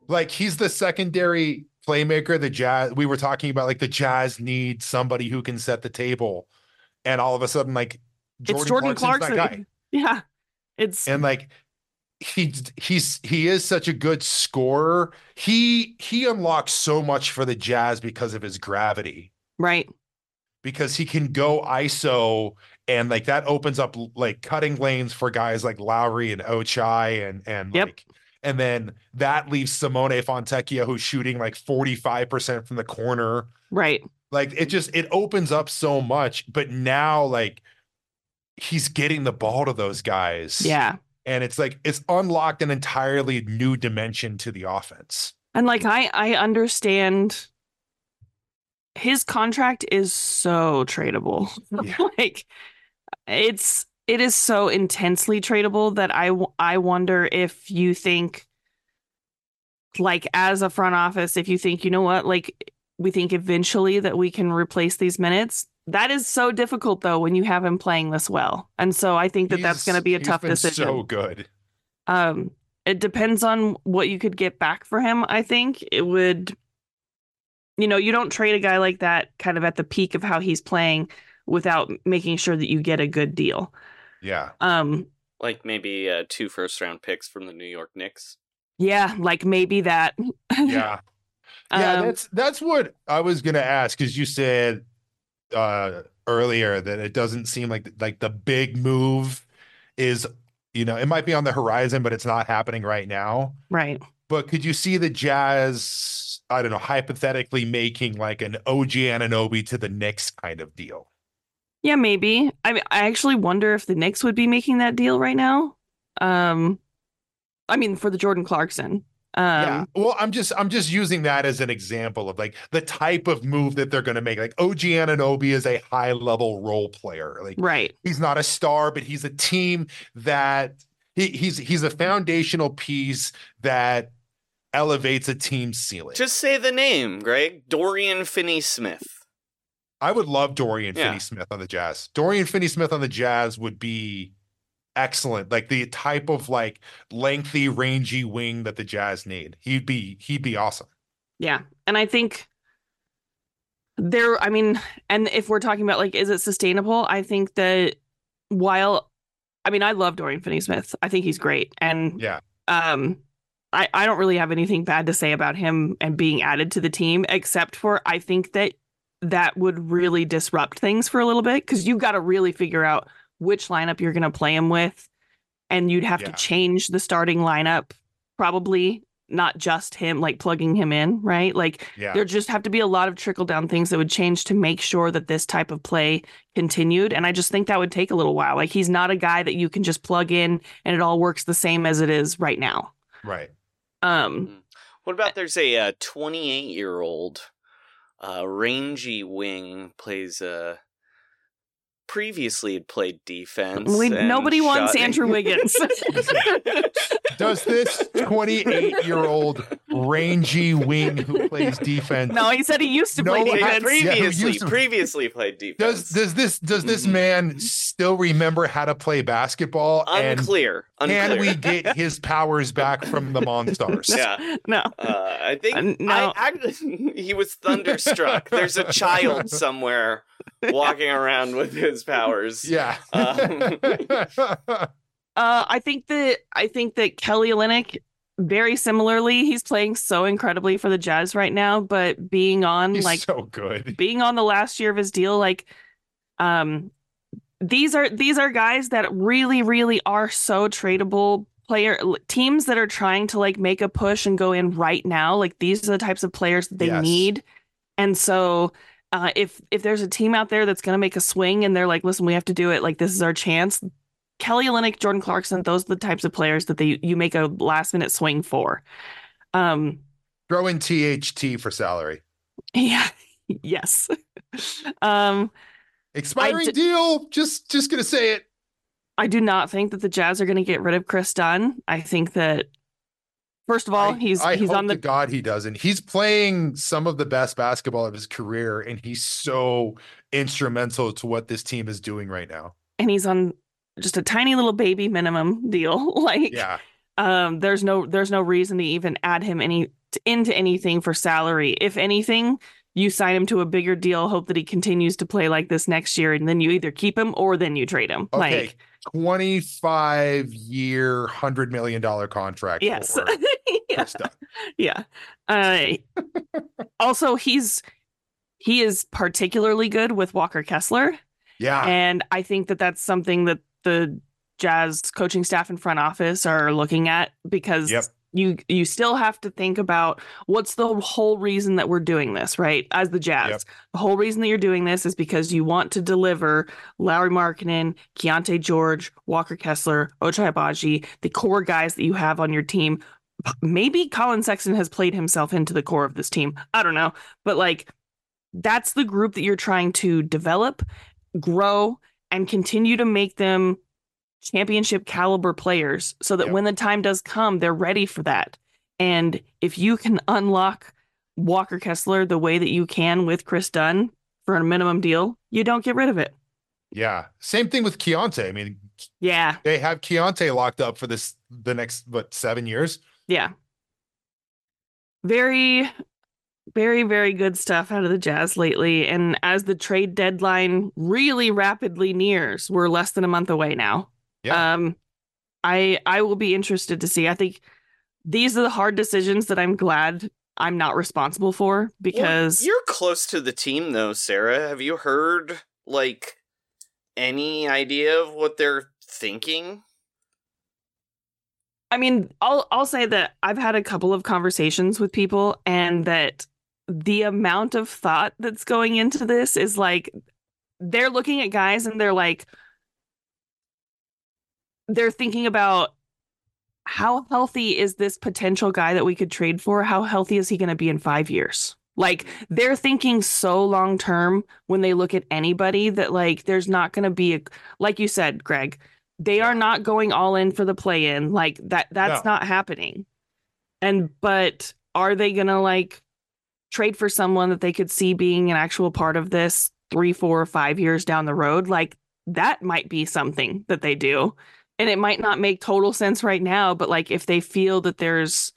Like he's the secondary playmaker. The Jazz we were talking about like the Jazz need somebody who can set the table. And all of a sudden, like it's Jordan Clarkson's Clarkson. that guy. Yeah. It's And like he's he's he is such a good scorer. He he unlocks so much for the Jazz because of his gravity. right. because he can go ISO and like that opens up like cutting lanes for guys like Lauri and Ochai and and Yep. like and then that leaves Simone Fontecchio who's shooting like 45% from the corner. Right. Like it just it opens up so much, but now like he's getting the ball to those guys. Yeah. And it's like it's unlocked an entirely new dimension to the offense. And like I I understand his contract is so tradable. Yeah. like it's it is so intensely tradable that I I wonder if you think like as a front office if you think you know what like we think eventually that we can replace these minutes that is so difficult though when you have him playing this well. And so I think that that's going to be a he's tough been decision. So good. Um, it depends on what you could get back for him. I think it would, you know, you don't trade a guy like that kind of at the peak of how he's playing without making sure that you get a good deal. Yeah. Um, like maybe uh, two first round picks from the New York Knicks. yeah, like maybe that. Yeah. Yeah, Um, that's that's what I was gonna ask because you said uh earlier that it doesn't seem like like the big move is you know it might be on the horizon but it's not happening right now. right. But could you see the Jazz I don't know hypothetically making like an OG Anunoby to the Knicks kind of deal? Yeah, maybe. I mean, I actually wonder if the Knicks would be making that deal right now. Um, I mean, for the Jordan Clarkson. Um, yeah. Well, I'm just I'm just using that as an example of like the type of move that they're going to make. Like OG Anunoby is a high level role player. Like right. he's not a star, but he's a team that he, he's he's a foundational piece that elevates a team's ceiling. Just say the name, Greg. Dorian Finney Smith. I would love Dorian Yeah. Finney-Smith on the Jazz. Dorian Finney-Smith on the Jazz would be excellent. Like the type of like lengthy, rangy wing that the Jazz need. He'd be he'd be awesome. Yeah. And I think there, I mean, and if we're talking about like, is it sustainable? I think that while, I mean, I love Dorian Finney Smith. I think he's great. And Yeah. um, I, I don't really have anything bad to say about him and being added to the team, except for I think that that would really disrupt things for a little bit because you've got to really figure out which lineup you're going to play him with. And you'd have Yeah. to change the starting lineup, probably not just him, like plugging him in, right? Like Yeah. there just have to be a lot of trickle down things that would change to make sure that this type of play continued. And I just think that would take a little while. Like he's not a guy that you can just plug in and it all works the same as it is right now. Right. Um, What about there's a uh, 28 year old uh, rangy wing plays uh, previously had played defense. we and nobody wants Andrew Wiggins. does this 28 year old rangy wing who plays defense No, he said he used to play defense. yeah, who previously used to- previously played defense. does does this does this man still remember how to play basketball and unclear? Unclear. can we get his powers back from the monstars yeah. No. Uh, I think Uh, no. I, I, he was thunderstruck. There's a child somewhere walking around with his powers. yeah Um, Uh, I think that I think that Kelly Olynyk, very similarly, he's playing so incredibly for the Jazz right now. But being on he's like so good being on the last year of his deal, like, um, these are these are guys that really, really are so tradable player teams that are trying to like make a push and go in right now. Like these are the types of players that they Yes. need, and so. Uh, if if there's a team out there that's going to make a swing and they're like, listen, we have to do it. Like this is our chance. Kelly Olynyk, Jordan Clarkson, those are the types of players that they you make a last minute swing for. Um, throw in tht for salary yeah, yes. um, expiring d- deal just just gonna say it I do not think that the Jazz are going to get rid of Kris Dunn. I think that first of all, I- he's I he's on the God he doesn't. He's playing some of the best basketball of his career, and he's so instrumental to what this team is doing right now. and he's on just a tiny little baby minimum deal. like, Yeah, um, there's no there's no reason to even add him any into anything for salary. If anything, you sign him to a bigger deal, hope that he continues to play like this next year, and then you either keep him or then you trade him. Okay. Like, twenty-five year, hundred million dollar contract. yes, for yeah. Yeah. Uh, also, he's he is particularly good with Walker Kessler, Yeah, and I think that that's something that the Jazz coaching staff and front office are looking at because Yep. you you still have to think about what's the whole reason that we're doing this, right? As the Jazz, Yep. the whole reason that you're doing this is because you want to deliver Lauri Markkanen, Keyonte George, Walker Kessler, Ochai Agbaji, the core guys that you have on your team. Maybe Collin Sexton has played himself into the core of this team. I don't know, but like that's the group that you're trying to develop, grow, and continue to make them championship caliber players so that Yep. when the time does come, they're ready for that. And if you can unlock Walker Kessler the way that you can with Kris Dunn for a minimum deal, you don't get rid of it. yeah. Same thing with Keyonte. I mean, Yeah. they have Keyonte locked up for this the next what seven years. Yeah. Very, very, very good stuff out of the Jazz lately. And as the trade deadline really rapidly nears, we're less than a month away now. Yeah. Um, I I will be interested to see. I think these are the hard decisions that I'm glad I'm not responsible for Well, because you're close to the team though, Sarah. Have you heard like any idea of what they're thinking? I mean, I'll I'll say that I've had a couple of conversations with people and that the amount of thought that's going into this is like they're looking at guys and they're like they're thinking about how healthy is this potential guy that we could trade for? How healthy is he going to be in 5 years? Like they're thinking so long term when they look at anybody that like there's not going to be a like you said, Greg, they are not going all in for the play in. Like that that's No. not happening. And but are they going to like trade for someone that they could see being an actual part of this three, four, or five years down the road? Like that might be something that they do. And it might not make total sense right now, but like if they feel that there's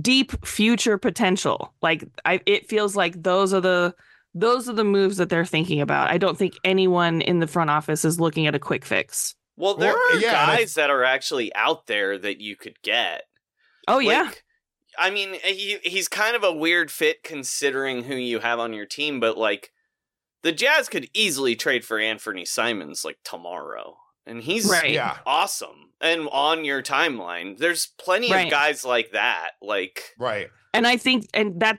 deep future potential, like I it feels like those are the those are the moves that they're thinking about. I don't think anyone in the front office is looking at a quick fix. Well, there Well, are yeah, guys that are actually out there that you could get. Oh yeah. Like, I mean, eh, he he's kind of a weird fit considering who you have on your team, but like the Jazz could easily trade for Anthony Simons like tomorrow. And he's Right. Yeah, awesome and on your timeline. There's plenty Right. of guys like that. Like right. and I think and that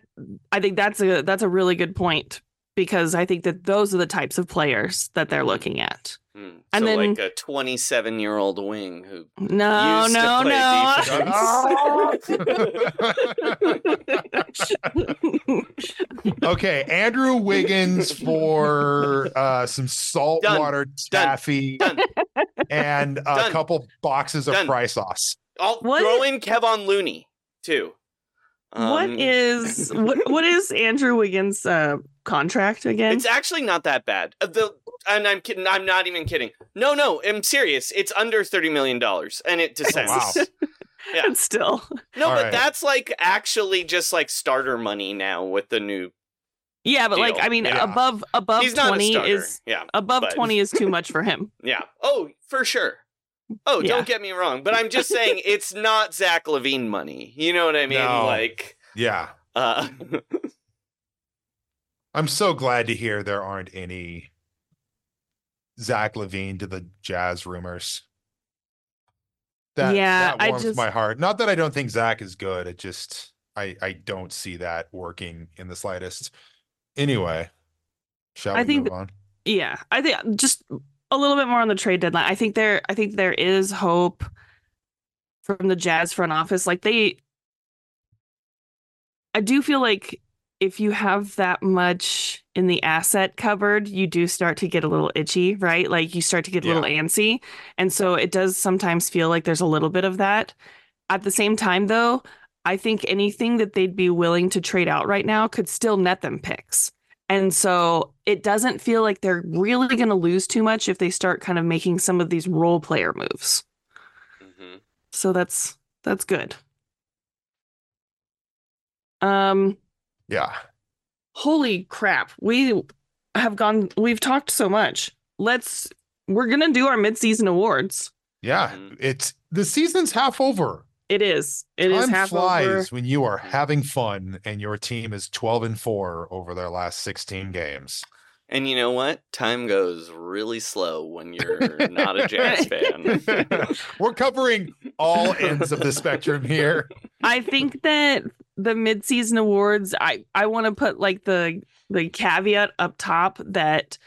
I think that's a that's a really good point because I think that those are the types of players that they're mm-hmm. looking at. Hmm, And so then- like a 27 year old wing who No, Used to no, play no. okay, Andrew Wiggins for uh, some saltwater Done. taffy. Done. and a Done. couple boxes of Done. fry sauce. I'll What? throw in Kevon Looney too. what Um, is what what is Andrew Wiggins' uh, contract again? It's actually not that bad. Uh, The and I'm kidding. I'm not even kidding. No, no, I'm serious. It's under thirty million dollars, and it descends. wow. yeah. But still, No, All but right. that's like actually just like starter money now with the new. yeah. But like, I mean, Yeah. above above He's twenty is yeah, above but- twenty is too much for him. yeah. Oh, for sure. Oh, Yeah. don't get me wrong, but I'm just saying it's not Zach LaVine money. You know what I mean? No. Like, Yeah. uh, I'm so glad to hear there aren't any Zach LaVine to the Jazz rumors. That, Yeah, that I warms just- my heart. Not that I don't think Zach is good. It just I I don't see that working in the slightest. Anyway, shall I we think move on? Yeah, I think just a little bit more on the trade deadline. I think there, I think there is hope from the Jazz front office. Like they, I do feel like if you have that much in the asset covered, you do start to get a little itchy, right? Like you start to get a little antsy, and so it does sometimes feel like there's a little bit of that. At the same time, though, I think anything that they'd be willing to trade out right now could still net them picks. And so it doesn't feel like they're really going to lose too much if they start kind of making some of these role player moves. mhm. So that's that's good. Um Yeah. holy crap. We have gone we've talked so much. Let's we're going to do our mid-season awards. Yeah. Mhm. It's the season's half over. It is. It is Time half flies over. when you are having fun and your team is 12 and 4 over their last 16 games. And you know what? Time goes really slow when you're not a Jazz fan. We're covering all ends of the spectrum here. I think that the mid-season awards, I I want to put like the the caveat up top that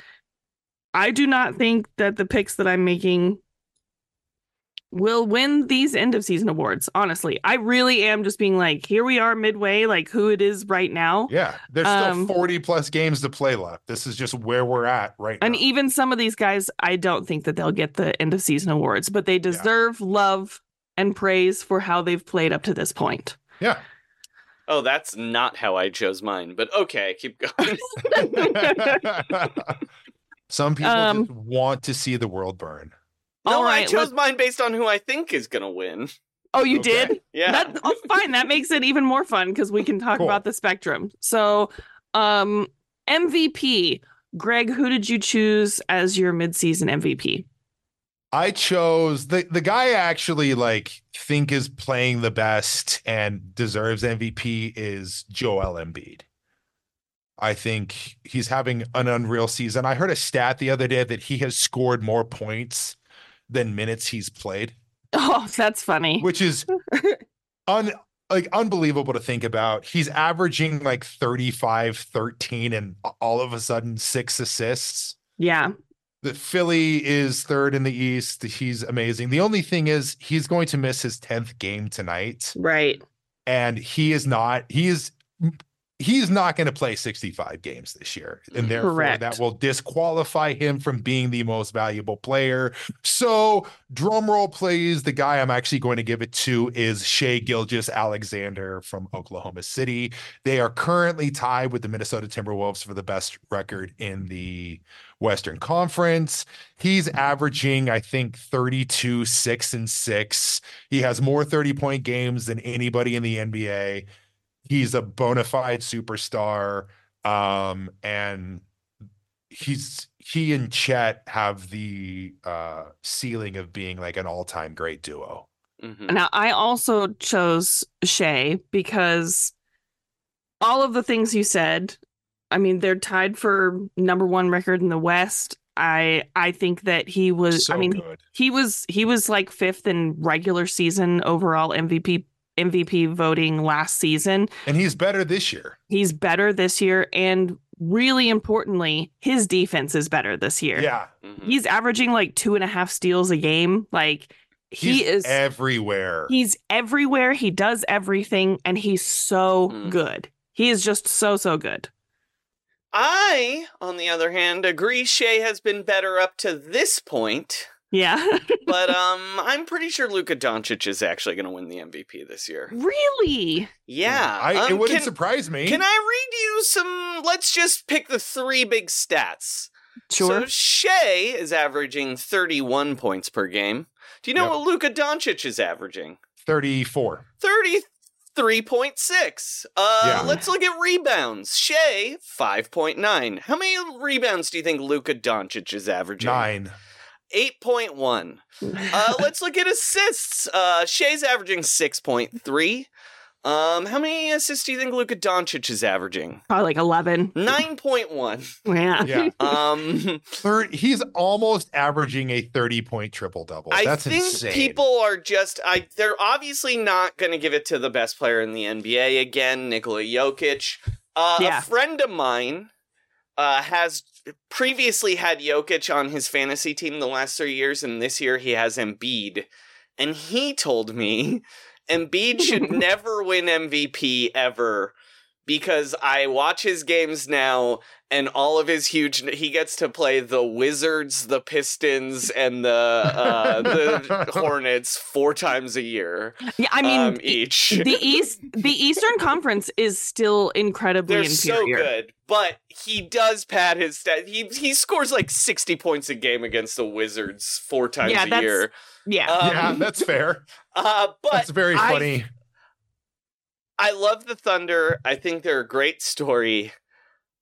I do not think that the picks that I'm making will win these end of season awards. Honestly, I really am just being like, here we are midway, like who it is right now. Yeah, there's still Um, 40 plus games to play left. This is just where we're at right And now. And even some of these guys, I don't think that they'll get the end of season awards, but they deserve love and praise for how they've played up to this point. yeah. Oh, that's not how I chose mine, but okay, keep going. Some people Um, just want to see the world burn. no, All I chose let- mine based on who I think is gonna win. Oh, you Okay. did? Yeah. That, oh, fine. That makes it even more fun because we can talk Cool. about the spectrum. So, um, MVP, Greg, who did you choose as your midseason MVP? I chose the the guy I actually like think is playing the best and deserves MVP is Joel Embiid. I think he's having an unreal season. I heard a stat the other day that he has scored more points than minutes he's played, Oh, that's funny. which is un like unbelievable to think about. He's averaging like 35 13 and all of a sudden six assists. Yeah. The Philly is third in the East. He's amazing. The only thing is he's going to miss his 10th game tonight Right. and he is not he is he's not going to play 65 games this year and mm, therefore Correct. that will disqualify him from being the most valuable player so drum roll please the guy i'm actually going to give it to is Shai Gilgeous-Alexander from Oklahoma City they are currently tied with the Minnesota Timberwolves for the best record in the Western Conference he's averaging i think 32 6 and 6 he has more 30 point games than anybody in the NBA. He's a bona fide superstar. Um, and he's he and Chet have the uh ceiling of being like an all-time great duo. Mhm. Now, I also chose Shai because all of the things you said, I mean, they're tied for number one record in the West. I I think that he was. So I mean, good. he was he was like fifth in regular season overall MVP MVP voting last season. And he's better this year. He's better this year, and really importantly, his defense is better this year. Yeah. Mhm. he's averaging like two and a half steals a game. Like he He's is everywhere. He's everywhere. He does everything, and he's so Mm. good. He is just so so good. I, on the other hand, agree Shai has been better up to this point, Yeah. but um, I'm pretty sure Luka Doncic is actually going to win the MVP this year. really? Yeah, I, it um, wouldn't can, surprise me. Can I read you some? Let's just pick the three big stats. Sure. So Shai is averaging 31 points per game. Do you know Yep. what Luka Doncic is averaging? 34. 33.6. Uh, Yeah. Let's look at rebounds. Shai, 5.9. How many rebounds do you think Luka Doncic is averaging? Nine. 8.1. Uh, let's look at assists. Uh, Shai's averaging 6.3. Um, how many assists do you think Luka Doncic is averaging? Probably like 11. 9.1. Yeah. Yeah. Um, Third, he's almost averaging a 30 point triple double. I That's think insane. people are just I they're obviously not going to give it to the best player in the NBA again, Nikola Jokic. Uh, Yeah. A friend of mine uh, has previously had Jokic on his fantasy team the last three years, and this year he has Embiid, and he told me Embiid should never win MVP ever. Because I watch his games now, and all of his huge, he gets to play the Wizards, the Pistons, and the uh, the Hornets four times a year, Yeah, I mean, um, each. the East, the Eastern Conference is still incredibly They're so good, but he does pad his stat. He he scores like sixty points a game against the Wizards four times Yeah, a that's- year. Yeah. Um, yeah, that's fair. Uh, but That's very funny. I love the Thunder. I think they're a great story.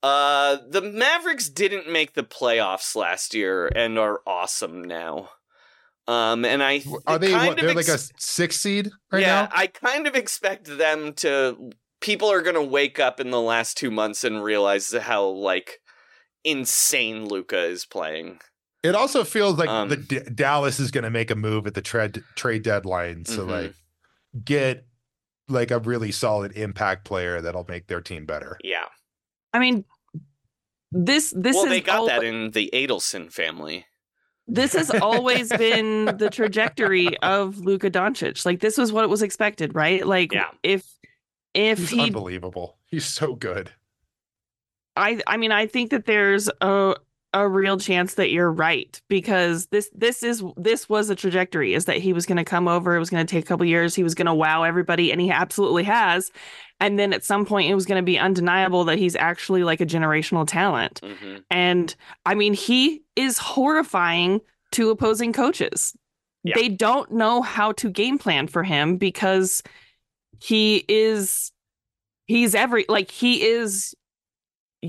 Uh, the Mavericks didn't make the playoffs last year and are awesome now. Um, and I Are they kind what, they're like a six seed right now? yeah, now? I kind of expect them to. People are gonna wake up in the last two months and realize how like insane Luka is playing. It also feels like Um, the D- Dallas is going to make a move at the trade trade deadline to Mhm. like get like a really solid impact player that'll make their team better. Yeah. I mean, this this well, is they got al- that in the Adelson family. this has always been the trajectory of Luka Doncic. Like this was what it was expected, right? Like Yeah. if if He's he unbelievable. He's so good. I I mean I think that there's a a real chance that you're right because this this is this was a trajectory is that he was going to come over it was going to take a couple years he was going to wow everybody and he absolutely has and then at some point it was going to be undeniable that he's actually like a generational talent. Hmm and I mean he is horrifying to opposing coaches. Yeah. they don't know how to game plan for him because he is he's every like he is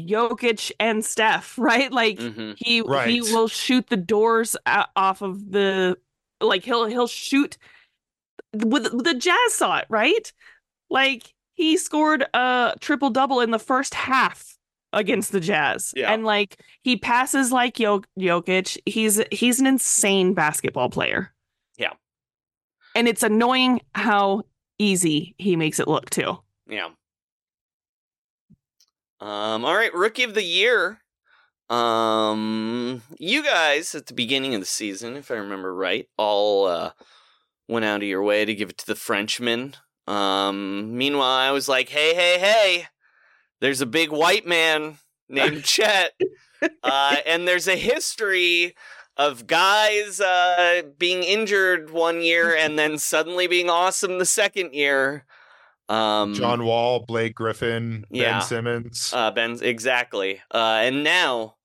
Jokic and Steph, right? Like hmm he he will shoot the doors off of the like he'll he'll shoot with the Jazz saw it, right? Like he scored a triple double in the first half against the Jazz. Yeah. And like he passes like Jok- Jokic. He's he's an insane basketball player. Yeah. And it's annoying how easy he makes it look too. Yeah. Um. All right. Rookie of the year. Um. You guys at the beginning of the season, if I remember right, all uh, went out of your way to give it to the Frenchman. Um. Meanwhile, I was like, hey, hey, hey, there's a big white man named Chet, uh, and there's a history of guys uh, being injured one year and then suddenly being awesome the second year. Um, John Wall, Blake Griffin, Yeah. Ben Simmons. uh, Ben, exactly. Uh, and now,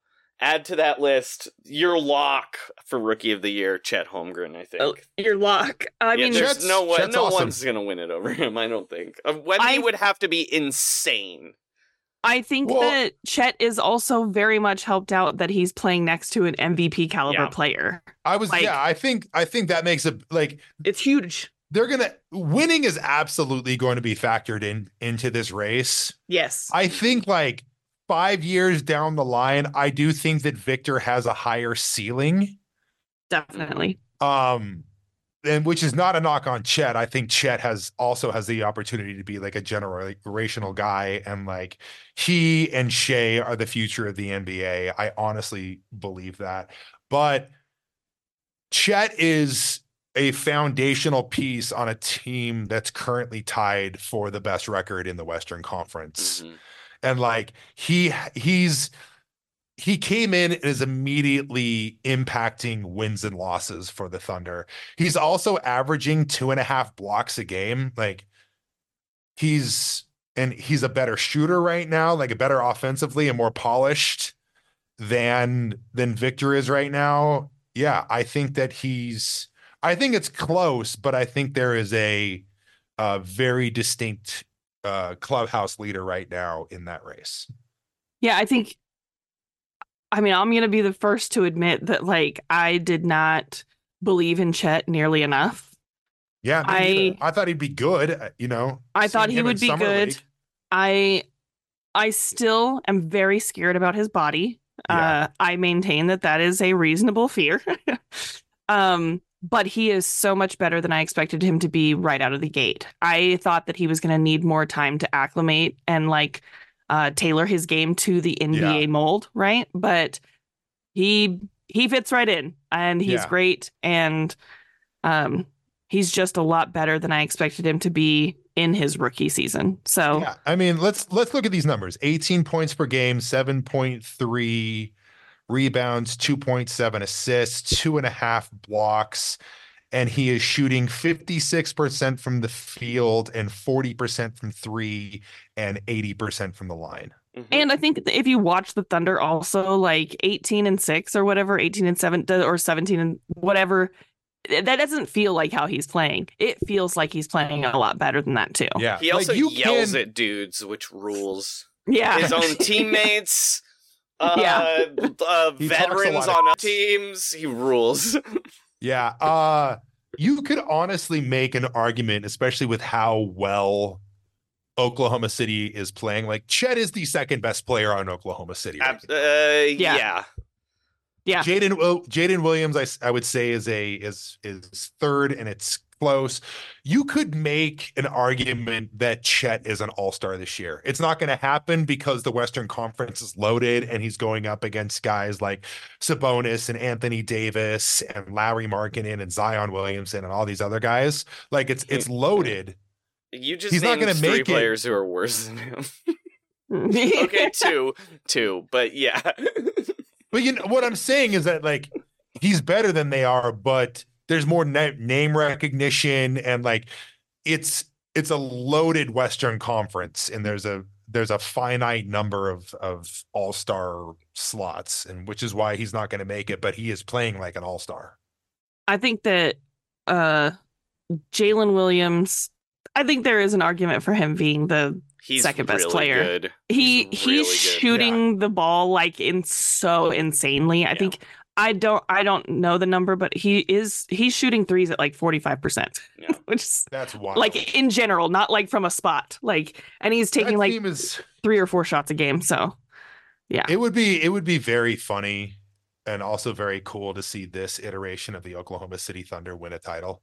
add to that list your lock for Rookie of the Year, Chet Holmgren. I think. Oh, Your lock. I yeah, mean, there's Chet's- no one, Chet's no awesome. one's gonna win it over him. I don't think. Uh, Wemby I- would have to be insane. I think Well- that Chet is also very much helped out that he's playing next to an MVP caliber Yeah. player. I was like- yeah, I think I think that makes it like It's huge. They're gonna winning is absolutely going to be factored in into this race. Yes. I think like five years down the line, I do think that Victor has a higher ceiling. Definitely. Um and which is not a knock on Chet. I think Chet has also has the opportunity to be like a generational guy and like he and Shai are the future of the NBA. I honestly believe that. But Chet is a foundational piece on a team that's currently tied for the best record in the Western Conference Mhm. and like he he's he came in and is immediately impacting wins and losses for the Thunder. He's also averaging two and a half blocks a game. Like he's and he's a better shooter right now, like a better offensively and more polished than than Victor is right now. Yeah, I think that he's I think it's close, but I think there is a, a very distinct uh, clubhouse leader right now in that race. Yeah, I think. I mean, I'm going to be the first to admit that, like, I did not believe in Chet nearly enough. Yeah, I- I I thought he'd be good. uh, You know, I thought he would be Summer good. League. I I still am very scared about his body. Yeah. Uh, I maintain that that is a reasonable fear. um, but he is so much better than I expected him to be right out of the gate. I thought that he was going to need more time to acclimate and like uh, tailor his game to the NBA mold, right? But he he fits right in, and he's Yeah. great, and um, he's just a lot better than I expected him to be in his rookie season. So Yeah, I mean, let's let's look at these numbers: 18 points per game, 7.3 rebounds, 2.7 assists, two and a half blocks, and he is shooting 56% from the field and 40% from three and 80% from the line. Mhm. And I think if you watch the Thunder also like 18 and 6 or whatever, 18 and 7 or 17 and whatever, that doesn't feel like how he's playing. It feels like he's playing a lot better than that too. Yeah, he like, also you yells can- at dudes, which rules. Yeah. His own teammates, uh, Yeah. uh, He veterans on teams. He rules. Yeah. Uh you could honestly make an argument, especially with how well Oklahoma City is playing. Like Chet is the second best player on Oklahoma City. right uh, Yeah. yeah. Yeah. Jalen Jalen Williams, I, I would say is a is is third, and it's close. You could make an argument that Chet is an All Star this year. It's not going to happen because the Western Conference is loaded, and he's going up against guys like Sabonis and Anthony Davis and Lauri Markkanen and Zion Williamson and all these other guys. Like it's it's loaded. You just He's not gonna three make it. players who are worse than him. okay, two, two, but yeah. But you know what I'm saying is that like he's better than they are, but there's more na- name recognition and like it's it's a loaded Western Conference and there's a there's a finite number of of all star slots and which is why he's not going to make it, but he is playing like an all star. I think that uh Jalen Williams, I think there is an argument for him being the He's Second best really player. Good. he He's he's, really good. shooting the ball like in so insanely. I Yeah. think I don't I don't know the number, but he is he's shooting threes at like 45%. Yeah. Which is That's why like in general, not like from a spot. Like and he's taking that like is three or four shots a game. So yeah. it would be it would be very funny and also very cool to see this iteration of the Oklahoma City Thunder win a title.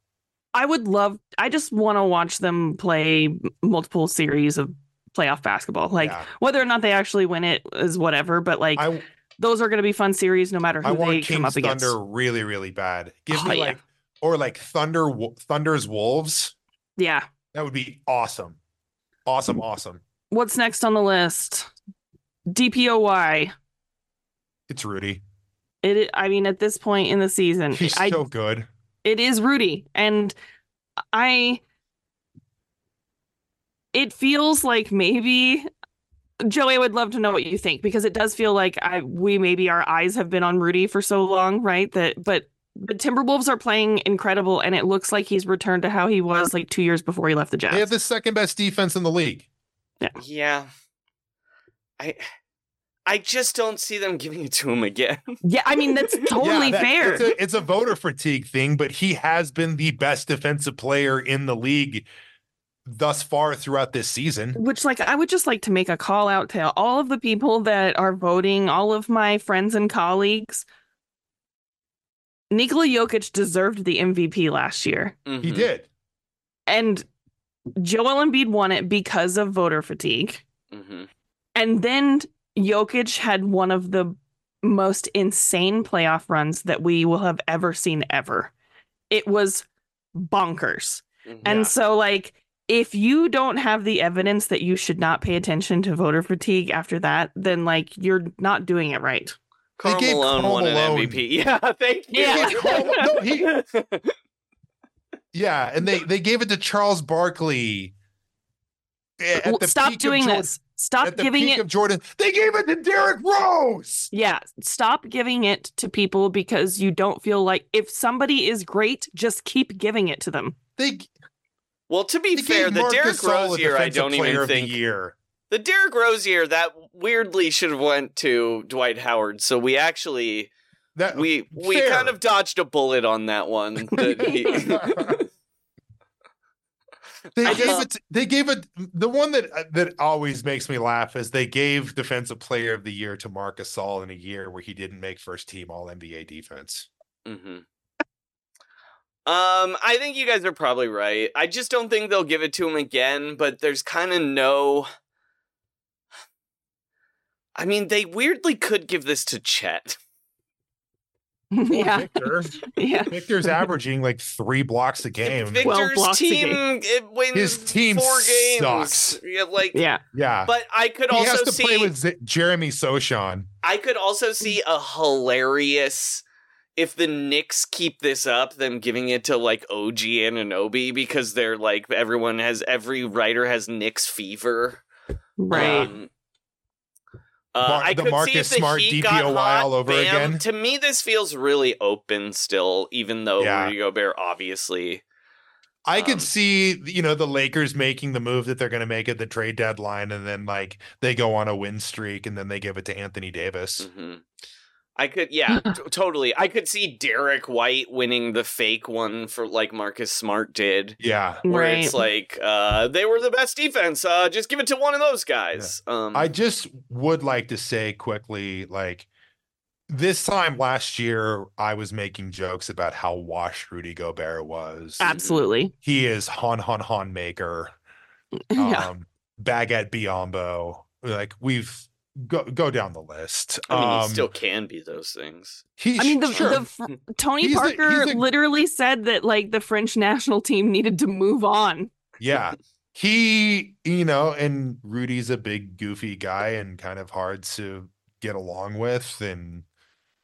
I would love I just want to watch them play multiple series of playoff basketball. Like Yeah. whether or not they actually win it is whatever, but like I those are going to be fun series no matter I who they want come up Kings against. Thunder really, really bad. Give Oh, me yeah. like or like Thunder Thunder's Wolves. Yeah. That would be awesome. Awesome, awesome. What's next on the list? DPOY. It's Rudy. It I mean at this point in the season, He's I so good. it is Rudy and I it feels like maybe Joey I would love to know what you think because it does feel like I we maybe our eyes have been on Rudy for so long, right? That but the Timberwolves are playing incredible and it looks like he's returned to how he was like 2 years before he left the Jazz. They have the second best defense in the league. Yeah. I I just don't see them giving it to him again. yeah, I mean that's totally Yeah, that- fair. It's a, it's a voter fatigue thing, but he has been the best defensive player in the league thus far throughout this season. Which, like, I would just like to make a call out to all of the people that are voting, all of my friends and colleagues. Nikola Jokic deserved the MVP last year, He Mhm. did. and Joel Embiid won it because of voter fatigue. Mhm. And then Jokic had one of the most insane playoff runs that we will have ever seen ever. It was bonkers. Mhm. And Yeah. so, like, if you don't have the evidence that you should not pay attention to voter fatigue after that, then like you're not doing it right. They Karl gave Malone Karl won an Malone- MVP. Yeah, thank you. Yeah. No, he- Yeah, and they they gave it to Charles Barkley. a- Well, At the Stop doing Jordan- this. Stop At the giving peak it. of Jordan, they gave it to Derrick Rose. Yeah, stop giving it to people because you don't feel like if somebody is great, just keep giving it to them. They, well, to be they fair, the Derrick Rose year, I don't even of the think year. the Derrick Rose year that weirdly should have went to Dwight Howard. So we actually That we we kind of dodged a bullet on that one. that he- They I gave it. They gave it. The one that that always makes me laugh is they gave Defensive Player of the Year to Marcus Gasol in a year where he didn't make first team All NBA defense. hmm Um, I think you guys are probably right. I just don't think they'll give it to him again, but there's kind of no. I mean, they weirdly could give this to Chet. yeah, Victor, yeah. Victor's averaging like three blocks a game. Victor's blocks team game. it wins His team four games. sucks. Yeah, like, Yeah. yeah, but I could he also has to see. play with Z- Jeremy Sochan. I could also see a hilarious if the Knicks keep this up, them giving it to like OG and Anunoby because they're like everyone has every writer has Knicks fever. Right. Um, uh, Mar- I the could see if the Smart Heat got DPOY hot, all over bam. again. To me, this feels really open still, even though Yeah. Rudy Gobert obviously. I Um, could see, you know, the Lakers making the move that they're going to make at the trade deadline, and then like they go on a win streak, and then they give it to Anthony Davis. mhm. I could, yeah, t- totally. I could see Derrick White winning the fake one for like Marcus Smart did. Yeah, where right. it's like uh they were the best defense uh just give it to one of those guys um I just would like to say quickly, like this time last year, I was making jokes about how washed Rudy Gobert was. Absolutely. He is Han Han Han maker, yeah. um, Baguette Biombo. Like we've go go down the list. i mean um, he still can be those things he I mean, the, sure. the fr- Tony He's Parker he's the- literally said that like the French national team needed to move on. Yeah. He, you know, and Rudy's a big goofy guy and kind of hard to get along with and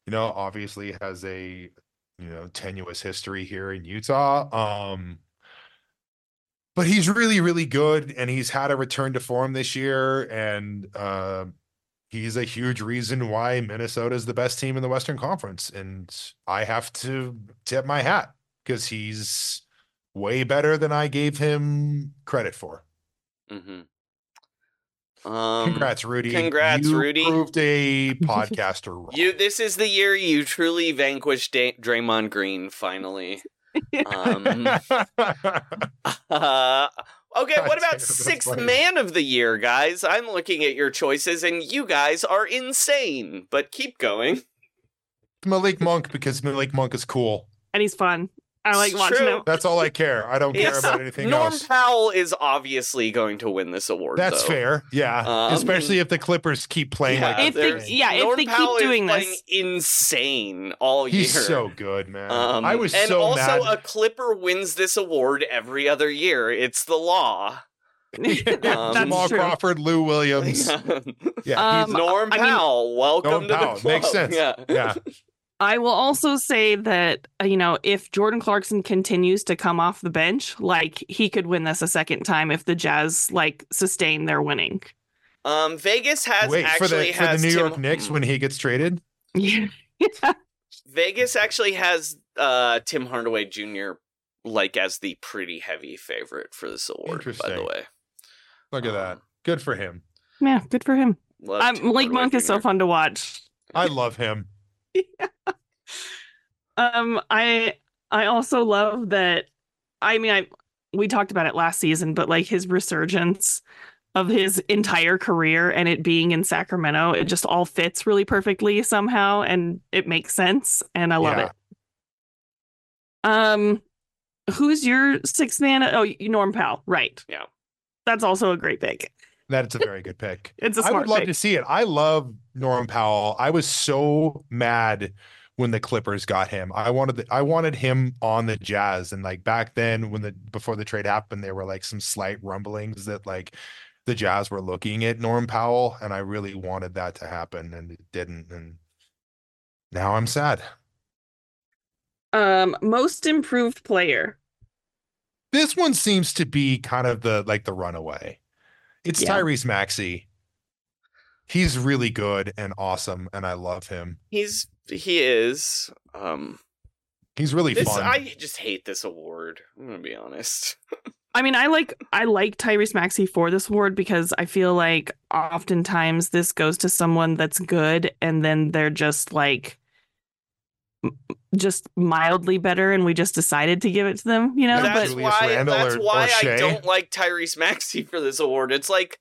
you know, obviously has a you know, tenuous history here in Utah. Um but he's really really good and he's had a return to form this year and uh he's a huge reason why Minnesota is the best team in the Western Conference and I have to tip my hat because he's way better than I gave him credit for. mm-hmm um Congrats, Rudy. congrats, You Rudy. Proved a podcaster wrong. you this is the year you truly vanquished da- Draymond Green finally um uh, okay what about sixth funny. man of the year guys i'm looking at your choices and you guys are insane but keep going Malik Monk because Malik Monk is cool. And he's fun. I like It's watching true. him. That's all I care. I don't care Yes. about anything else. Norm else. Powell is obviously going to win this award. That's though. fair. Yeah. Um, Especially if the Clippers keep playing Yeah, like If they- there's- yeah, if Norm they keep Powell doing is playing this. insane all year. he's year. so good, man. Um, I was and so also mad. a Clipper wins this award every other year. It's the law. That's Jamal true. Crawford, Lou Williams. Yeah, Um, he's Norm I mean- Powell, welcome Norm to the club. Makes sense. Yeah. yeah. I will also say that uh, you know if Jordan Clarkson continues to come off the bench, like he could win this a second time if the Jazz like sustain their winning. Um, Vegas has Wait for actually the for the New Tim- York Knicks when he gets traded. Yeah. Vegas actually has uh Tim Hardaway Jr. like as the pretty heavy favorite for this award. By the way, Look at Um, that. Good for him. yeah, good for him. Love Um, Tim Malik Hardaway Monk is so fun to watch. I love him. Um, I I also love that. I mean, I we talked about it last season, but like his resurgence of his entire career and it being in Sacramento, it just all fits really perfectly somehow, and it makes sense, and I love Yeah. it. Um, who's your sixth man? Oh, Norm Powell, right? Yeah. that's also a great pick. That's a very good pick. It's a I smart I would love pick. to see it. I love Norm Powell. I was so mad when the Clippers got him. I wanted the, I wanted him on the Jazz and like back then when the before the trade happened there were like some slight rumblings that like the Jazz were looking at Norm Powell and I really wanted that to happen and it didn't and now I'm sad. Um, most improved player. This one seems to be kind of the like the runaway. It's Yeah. Tyrese Maxey. He's really good and awesome and I love him. He's he is. Um, He's really this fun. I just hate this award. I'm gonna be honest. I mean, I like I like Tyrese Maxey for this award because I feel like oftentimes this goes to someone that's good and then they're just like m- just mildly better and we just decided to give it to them, you know? Yeah, but that's why. That's or- why or I don't like Tyrese Maxey for this award. It's like,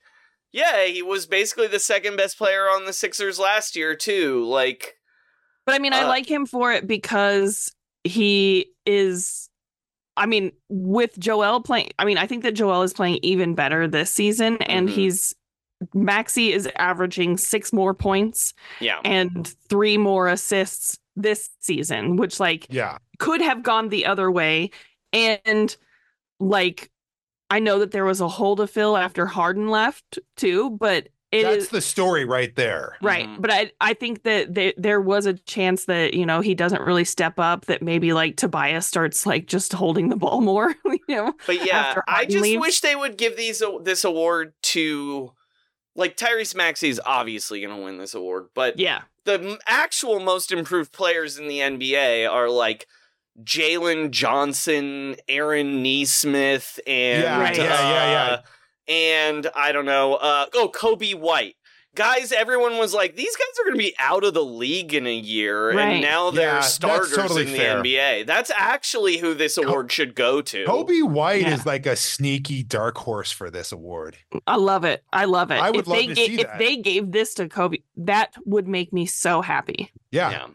yeah, he was basically the second best player on the Sixers last year too. Like, But I mean, I Uh, like him for it because he is. I mean, with Joel playing, I mean, I think that Joel is playing even better this season, and Mhm. he's Maxey is averaging six more points yeah, and three more assists this season, which like yeah. could have gone the other way. And like, I know that there was a hole to fill after Harden left too, but it That's is the story right there. Right. Mhm. But I I think that there, there was a chance that, you know, he doesn't really step up, that maybe like Tobias starts like just holding the ball more, you know? but yeah, I just leaves. wish they would give these this award to. Like Tyrese Maxey is obviously going to win this award, but Yeah. the actual most improved players in the NBA are like Jalen Johnson, Aaron Nesmith, and Yeah, Right. yeah, yeah, yeah. uh, and I don't know, uh, oh Coby White. Guys, everyone was like, these guys are going to be out of the league in a year, Right. and now they're Yeah, starters totally in the fair. NBA. That's actually who this award should go to. Coby White Yeah. is like a sneaky dark horse for this award. I love it. I love it. I would if love they to ga- see if that. they gave this to Coby, that would make me so happy. Yeah, yeah.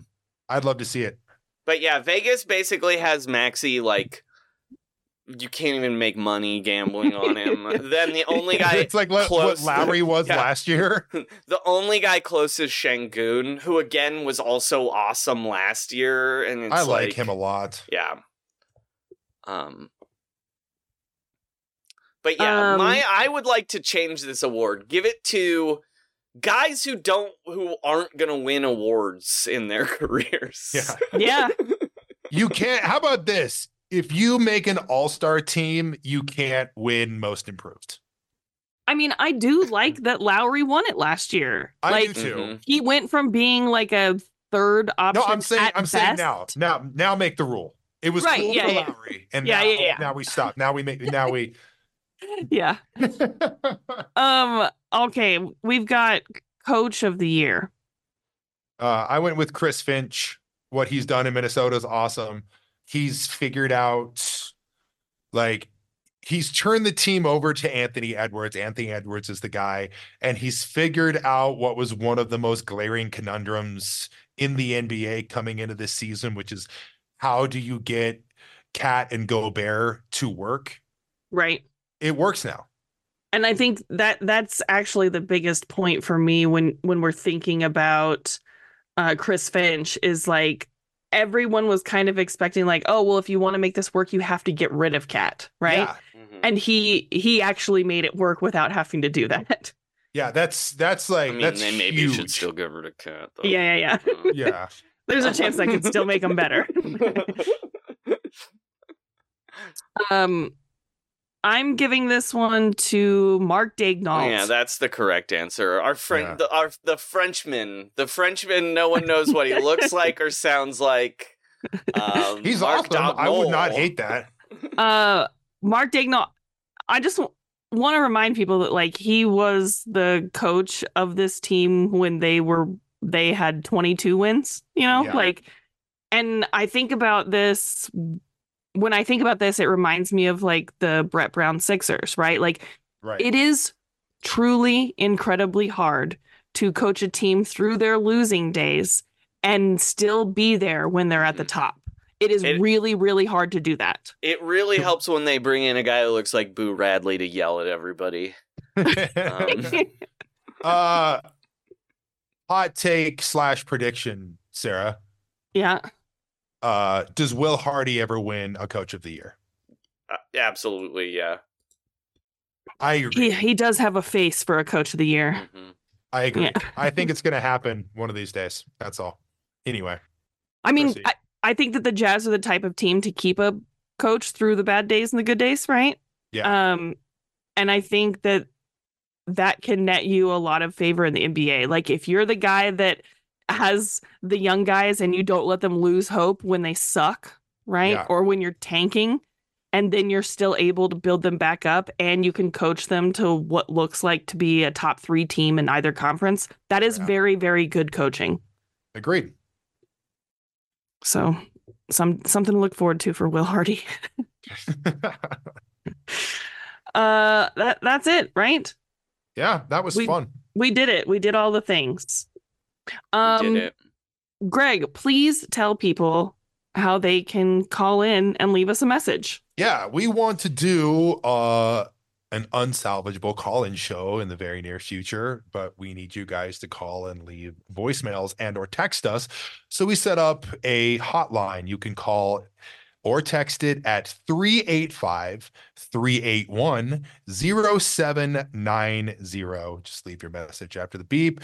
I'd love to see it. But yeah, Vegas basically has Maxey like you can't even make money gambling on him. then the only guy it's like le- what close- Lauri was Yeah. last year. the only guy close is Sengun, who again was also awesome last year and it's I like, him a lot. Yeah. Um But yeah, Um, my I would like to change this award. Give it to guys who don't who aren't going to win awards in their careers. Yeah. Yeah. You can't. How about this? If you make an all star team, you can't win most improved. I mean, I do like that Lauri won it last year. I like do too. Mhm. he went from being like a third option. No, I'm saying at I'm saying now. Now now make the rule. It was Right, cool yeah, for yeah. Lauri. And Yeah, now, yeah, yeah. now we stop. Now we make now we Yeah. Um. Okay, we've got coach of the year. Uh, I went with Chris Finch. What he's done in Minnesota is awesome. He's figured out, like, he's turned the team over to Anthony Edwards. Anthony Edwards is the guy, and he's figured out what was one of the most glaring conundrums in the NBA coming into this season, which is how do you get KAT and Gobert to work? Right. It works now. and i think that that's actually the biggest point for me when when we're thinking about uh chris finch is like everyone was kind of expecting like oh well if you want to make this work you have to get rid of KAT right Yeah. Mhm. and he he actually made it work without having to do that Yeah, that's that's like I mean, that's maybe huge. should still give her to KAT. Though. yeah yeah yeah Uh, yeah. there's a chance i could still make them better um i'm giving this one to mark daigneault yeah, that's the correct answer. Our friend, Yeah. the, our the Frenchman, the Frenchman. No one knows what he looks like or sounds like. Um, He's Mark awesome. I would not hate that. uh mark daigneault i just w- want to remind people that like he was the coach of this team when they were they had 22 wins you know Yeah. like and i think about this when i think about this it reminds me of like the brett brown sixers right like Right. it is truly incredibly hard to coach a team through their losing days and still be there when they're at the top it is It- really really hard to do that It really helps when they bring in a guy who looks like Boo Radley to yell at everybody. Um, uh hot take slash prediction, Sarah. Yeah. Uh, does Will Hardy ever win a Coach of the Year? Uh, absolutely, yeah. I agree. He he does have a face for a coach of the year. Mhm. I agree. Yeah. I think it's going to happen one of these days. That's all. Anyway, I mean, I, I think that the Jazz are the type of team to keep a coach through the bad days and the good days, right? Yeah. Um, and I think that that can net you a lot of favor in the NBA. Like if you're the guy that has the young guys and you don't let them lose hope when they suck, right? Yeah. Or when you're tanking, and then you're still able to build them back up and you can coach them to what looks like to be a top three team in either conference. That is Yeah. very, very good coaching. agreed. So some something to look forward to for Will Hardy. Uh that that's it, right? yeah, that was We- fun. We did it. We did all the things. We Um did it. Greg, please tell people how they can call in and leave us a message. Yeah, we want to do uh an unsalvageable call-in show in the very near future, but we need you guys to call and leave voicemails and or text us. So we set up a hotline. You can call or text it at 385 381 0790. Just leave your message after the beep.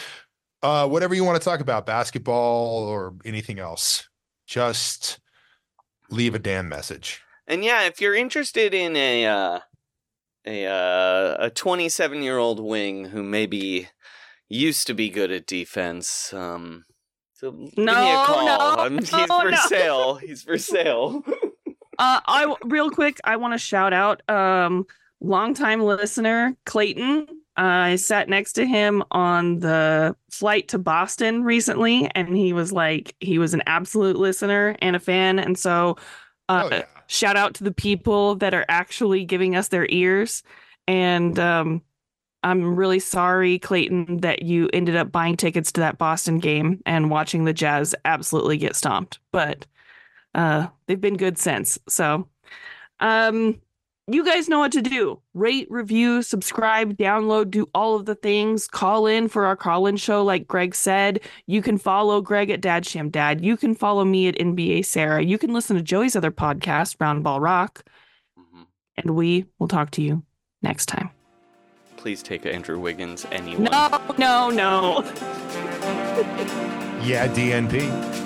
Uh, whatever you want to talk about, basketball or anything else, just leave a damn message. And yeah, if you're interested in a uh, a uh, a 27 year old wing who maybe used to be good at defense, um, so give me a No, call. no, Um, he's no, for no. sale. He's for sale. Uh I real quick, I want to shout out um longtime listener Clayton. I sat next to him on the flight to Boston recently, and he was like, he was an absolute listener and a fan. And so, uh, oh yeah. shout out to the people that are actually giving us their ears. And um, I'm really sorry, Clayton, that you ended up buying tickets to that Boston game and watching the Jazz absolutely get stomped. But uh, they've been good since. So, um, you guys know what to do. Rate, review, subscribe, download, do all of the things. Call in for our call in show, like Greg said. You can follow Greg at Dad Sham Dad. You can follow me at NBA Sarah. You can listen to Joey's other podcast, Round Ball Rock. Mhm. And we will talk to you next time. Please take Andrew Wiggins. Anyone. No, no, no. Yeah, DNP.